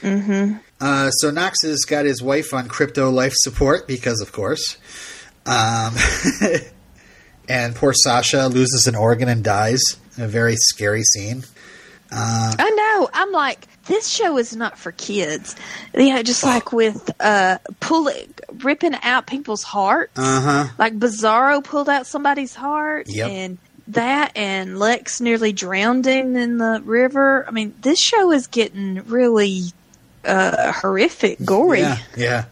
Mm-hmm. Uh, so Knox has got his wife on crypto life support because, of course. Um, and poor Sasha loses an organ and dies. A very scary scene. I know. I'm like, this show is not for kids. You know, just like with uh, pulling, ripping out people's hearts. Uh huh. Like Bizarro pulled out somebody's heart, Yep. and that, and Lex nearly drowning in the river. I mean, this show is getting really uh, horrific, gory. Yeah, yeah.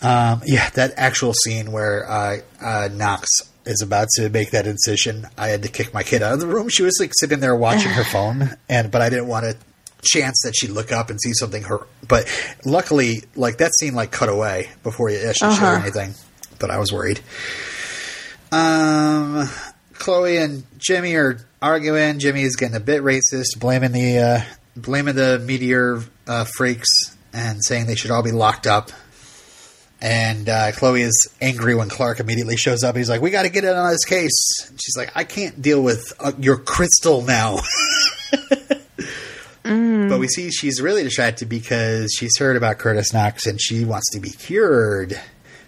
Um, yeah, that actual scene where uh, uh, Knox is about to make that incision, I had to kick my kid out of the room. She was like sitting there watching her phone, and but I didn't want to chance that she'd look up and see something. Her, but luckily, like that scene, like cut away before you actually showed Uh-huh. anything. But I was worried. Um, Chloe and Jimmy are arguing. Jimmy is getting a bit racist, blaming the uh, blaming the meteor uh, freaks and saying they should all be locked up. And uh, Chloe is angry when Clark immediately shows up. He's like, "We got to get in on this case." And she's like, "I can't deal with uh, your crystal now." But we see she's really distracted because she's heard about Curtis Knox and she wants to be cured.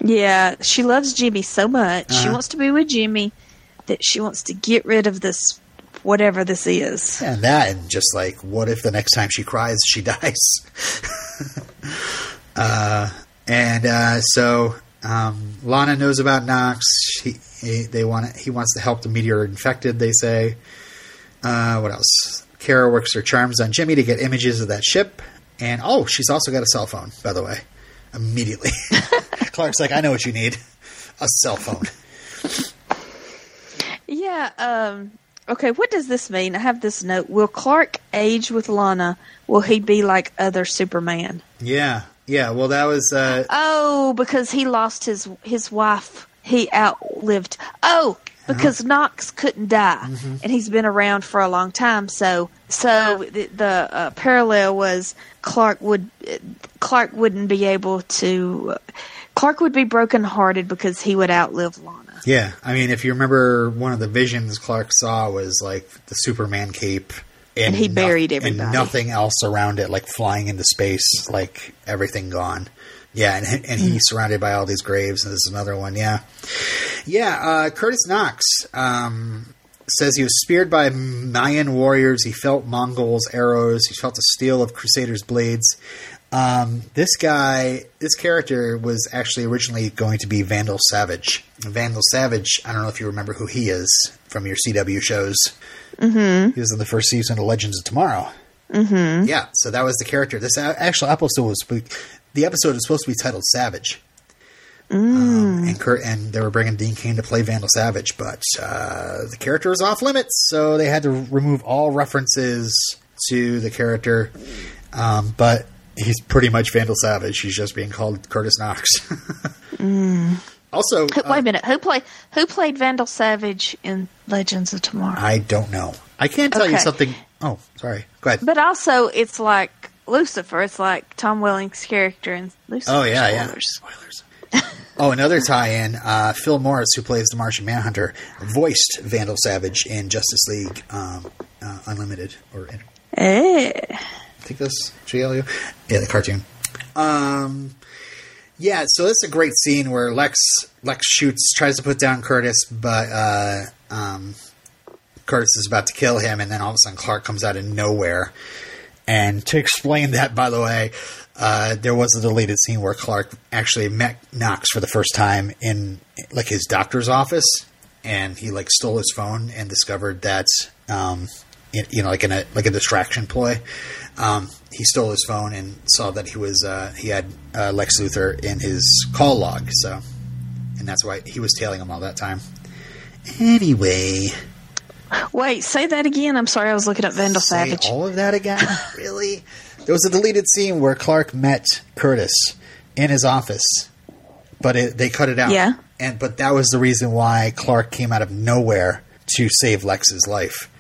Yeah, she loves Jimmy so much. She Uh-huh. wants to be with Jimmy that she wants to get rid of this, whatever this is. And that, and just like, what if the next time she cries, she dies? uh, and uh, so um, Lana knows about Knox. He, he they want he wants to help the meteor infected. They say. Uh, what else? Kara works her charms on Jimmy to get images of that ship. And oh, she's also got a cell phone, by the way. Immediately, Clark's like, "I know what you need: a cell phone." Yeah. Um. Okay. What does this mean? I have this note. Will Clark age with Lana? Will he be like other Superman? Yeah, yeah. Well, that was uh, Oh, because he lost his his wife. He outlived. Oh, because Knox couldn't die, and he's been around for a long time. So, so the, the uh, parallel was Clark would Clark wouldn't be able to. Clark would be brokenhearted because he would outlive Lana. Yeah, I mean, if you remember, one of the visions Clark saw was like the Superman cape, And he buried and nothing else around it, like flying into space, like everything gone. Yeah, and and he's surrounded by all these graves. And this is another one. Yeah, yeah. Uh, Curtis Knox um, says he was speared by Mayan warriors. He felt Mongols' arrows. He felt the steel of Crusaders' blades. Um, this guy, this character was actually originally going to be Vandal Savage. Vandal Savage, I don't know if you remember who he is from your CW shows. Mm-hmm. He was in the first season of Legends of Tomorrow. Mm-hmm. Yeah, so that was the character. This a- actual episode was the episode is supposed to be titled Savage. Um, and Kurt and they were bringing Dean Cain to play Vandal Savage, but uh, the character was off limits, so they had to remove all references to the character. Um, but he's pretty much Vandal Savage. He's just being called Curtis Knox. Also, Who, uh, wait a minute. Who played who played Vandal Savage in Legends of Tomorrow? I don't know. I can't tell you something. Oh, sorry. Go ahead. But also, it's like Lucifer. It's like Tom Welling's character in Lucifer. Oh yeah, yeah. Spoilers. Spoilers. oh, another tie-in. Uh, Phil Morris, who plays the Martian Manhunter, voiced Vandal Savage in Justice League um, uh, Unlimited, or in, Eh. Think that's JLU. Yeah, the cartoon. Um, yeah, so this is a great scene where Lex Lex shoots, tries to put down Curtis, but uh, um, Curtis is about to kill him, and then all of a sudden Clark comes out of nowhere. And to explain that, by the way, uh, there was a deleted scene where Clark actually met Knox for the first time in like his doctor's office, and he like stole his phone and discovered that um, you know like in a like a distraction ploy. Um, he stole his phone and saw that he was uh, he had uh, Lex Luthor in his call log. So, and that's why he was tailing him all that time. Anyway, Wait, say that again. I'm sorry, I was looking at Vandal say Savage. all of that again? really? There was a deleted scene where Clark met Curtis in his office, but it, they cut it out. Yeah. and but that was the reason why Clark came out of nowhere to save Lex's life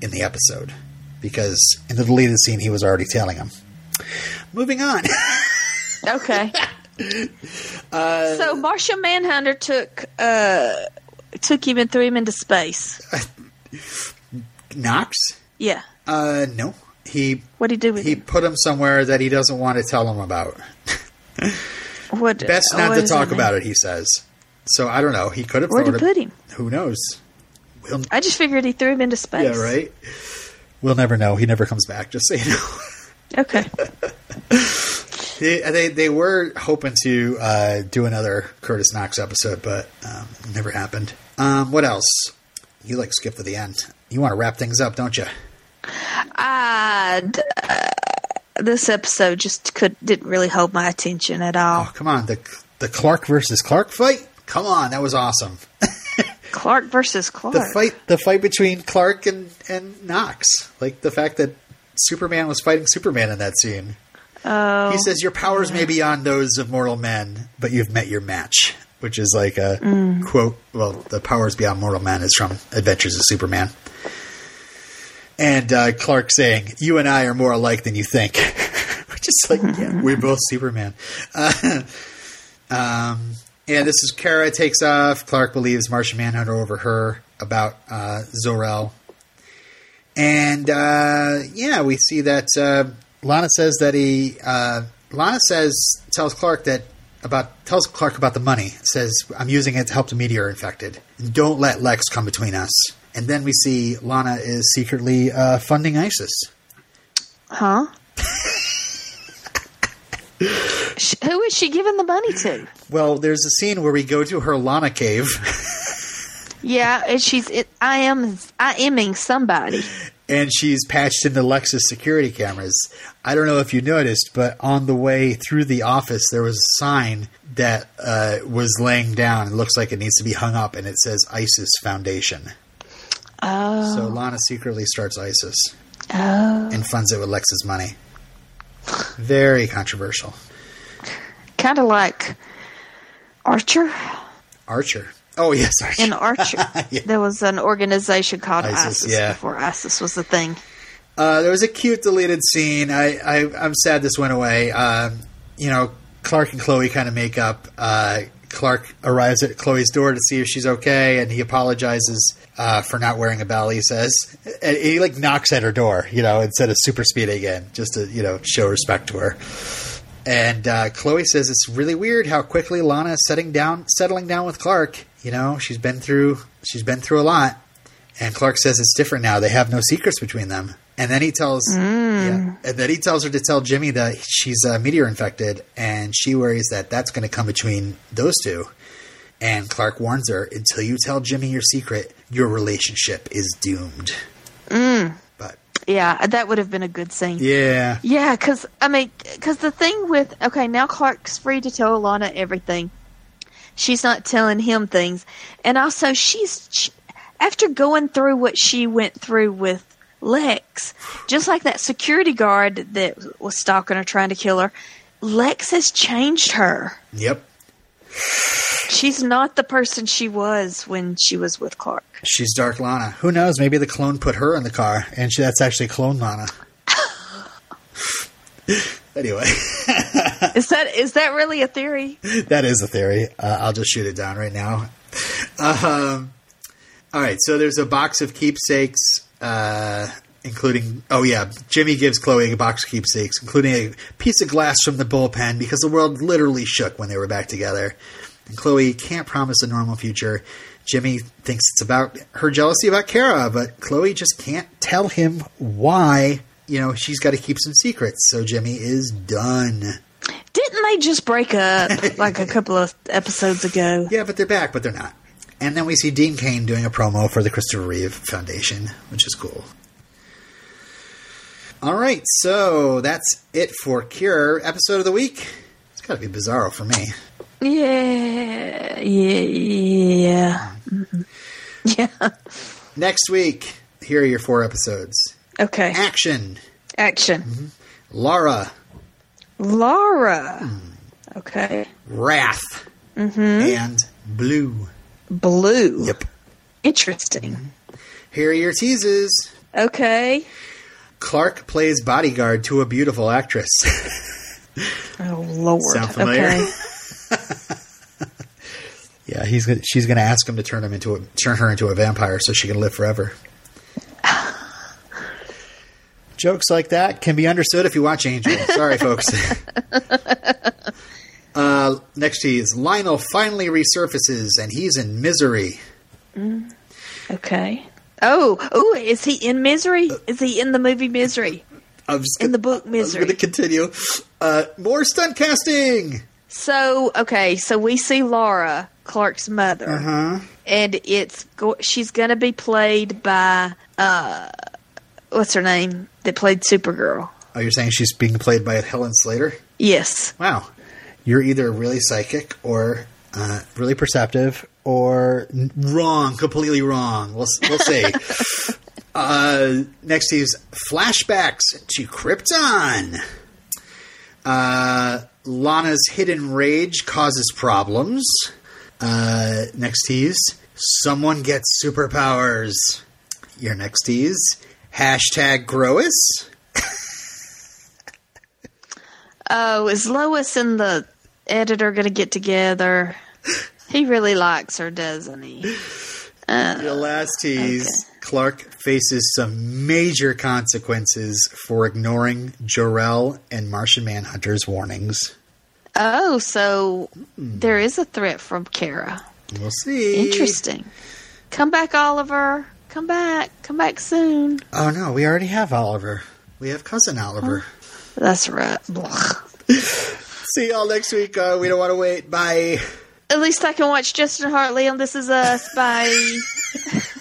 in the episode because in the deleted scene he was already telling him. Moving on. Okay. so Martian Manhunter took uh took him and threw him into space. Knox? Yeah. Uh, no. He What did he do with he him? put him somewhere that he doesn't want to tell him about. What Best not to talk about it, he says. So I don't know. He could have Where'd he put him? Who knows? We'll, I just figured he threw him into space. yeah, right. We'll never know. He never comes back. Just so you know. Okay. they, they they were hoping to uh, do another Curtis Knox episode, but um, never happened. Um, what else? You like skip to the end. You want to wrap things up, don't you? I d- uh, this episode just could didn't really hold my attention at all. Oh, come on. The the Clark versus Clark fight. Come on, that was awesome. Clark versus Clark. the fight the fight between Clark and and Knox. Like the fact that Superman was fighting Superman in that scene. Oh, He says your powers may be beyond those of mortal men, but you've met your match, which is like a quote. Well, the powers beyond mortal men is from Adventures of Superman. And uh, Clark saying, "You and I are more alike than you think," which is like, yeah, we're both Superman. Uh, um, and this is Kara takes off. Clark believes Martian Manhunter over her about uh, Zor-El. And uh, yeah, we see that uh, Lana says that he. Uh, Lana says tells Clark that about tells Clark about the money. Says I'm using it to help the meteor infected. Don't let Lex come between us. And then we see Lana is secretly uh, funding ISIS. huh? Who is she giving the money to? Well, there's a scene where we go to her Lana cave. Yeah, and she's. It, I am. I aming somebody. and she's patched into Lex's security cameras. I don't know if you noticed, but on the way through the office, there was a sign that uh, was laying down. It looks like it needs to be hung up, and it says ISIS Foundation. Oh, So Lana secretly starts ISIS oh, and funds it with Lex's money. Very controversial. kind of like Archer. Archer. Oh yes, Archer. In Archer, Yeah. there was an organization called ISIS, ISIS, yeah. before ISIS was a thing. Uh, there was a cute deleted scene. I, I I'm sad this went away. Um, you know, Clark and Chloe kind of make up. Uh, Clark arrives at Chloe's door to see if she's okay, and he apologizes uh, for not wearing a bell. He says, and he like knocks at her door, you know, instead of super speeding in, just to you know show respect to her. And uh, Chloe says it's really weird how quickly Lana is setting down, settling down with Clark. You know, she's been through she's been through a lot. And Clark says it's different now. They have no secrets between them. And then he tells, yeah, and then he tells her to tell Jimmy that she's uh, meteor infected, and she worries that that's going to come between those two. And Clark warns her, until you tell Jimmy your secret, your relationship is doomed. But Yeah, that would have been a good scene. yeah, Yeah, because I mean, because the thing with okay, now Clark's free to tell Alana everything. She's not telling him things, and also she's she, after going through what she went through with Lex, just like that security guard that was stalking her, trying to kill her. Lex has changed her. yep. She's not the person she was when she was with Clark. She's Dark Lana. Who knows? Maybe the clone put her in the car, and she, that's actually clone Lana. anyway. Is that is that really a theory? that is a theory. Uh, I'll just shoot it down right now. Um, all right, so there's a box of keepsakes, uh, including oh yeah, Jimmy gives Chloe a box of keepsakes, including a piece of glass from the bullpen because the world literally shook when they were back together. And Chloe can't promise a normal future. Jimmy thinks it's about her jealousy about Kara, but Chloe just can't tell him why. You know, she's got to keep some secrets. So Jimmy is done. Didn't they just break up like a couple of episodes ago? Yeah, but they're back, but they're not. And then we see Dean Cain doing a promo for the Christopher Reeve Foundation, which is cool. All right, so that's it for Cure. Episode of the week. It's got to be Bizarro for me. Yeah, yeah, yeah. Yeah. Next week, here are your four episodes Okay. Action, Action. Lara, Lara. Okay. Wrath, Mm-hmm. and Blue. Blue. Yep. Interesting. Here are your teases. Okay. Clark plays bodyguard to a beautiful actress. Oh Lord. Sound familiar? Okay. yeah, he's gonna, she's going to ask him to turn him into a, turn her into a vampire so she can live forever. Jokes like that can be understood if you watch Angel. Sorry, folks. Uh, next tease: Lionel finally resurfaces and he's in misery. Okay. Oh, oh, is he in Misery? Is he in the movie Misery? I'm just In gonna- the book I'm Misery. going to continue. Uh, more stunt casting. So, okay, so we see Lara, Clark's mother, Uh huh. and it's go- she's going to be played by uh what's her name that played Supergirl. Oh, you're saying she's being played by Helen Slater? Yes. Wow. You're either really psychic or uh, really perceptive or wrong, completely wrong. We'll, we'll see. uh, next is flashbacks to Krypton. Uh, Lana's hidden rage causes problems. Uh, next tease, someone gets superpowers. Your next tease, hashtag Grois. Oh, is Lois in the editor going to get together? He really likes her, doesn't he? Uh, Your last tease Clark faces some major consequences for ignoring Jor-El and Martian Manhunter's warnings. Oh, so hmm. there is a threat from Kara. We'll see. Interesting. Come back, Oliver. Come back. Come back soon. Oh no, we already have Oliver. We have cousin Oliver. That's right. See y'all next week. Uh, we don't want to wait. Bye. At least I can watch Justin Hartley on This Is Us. Bye.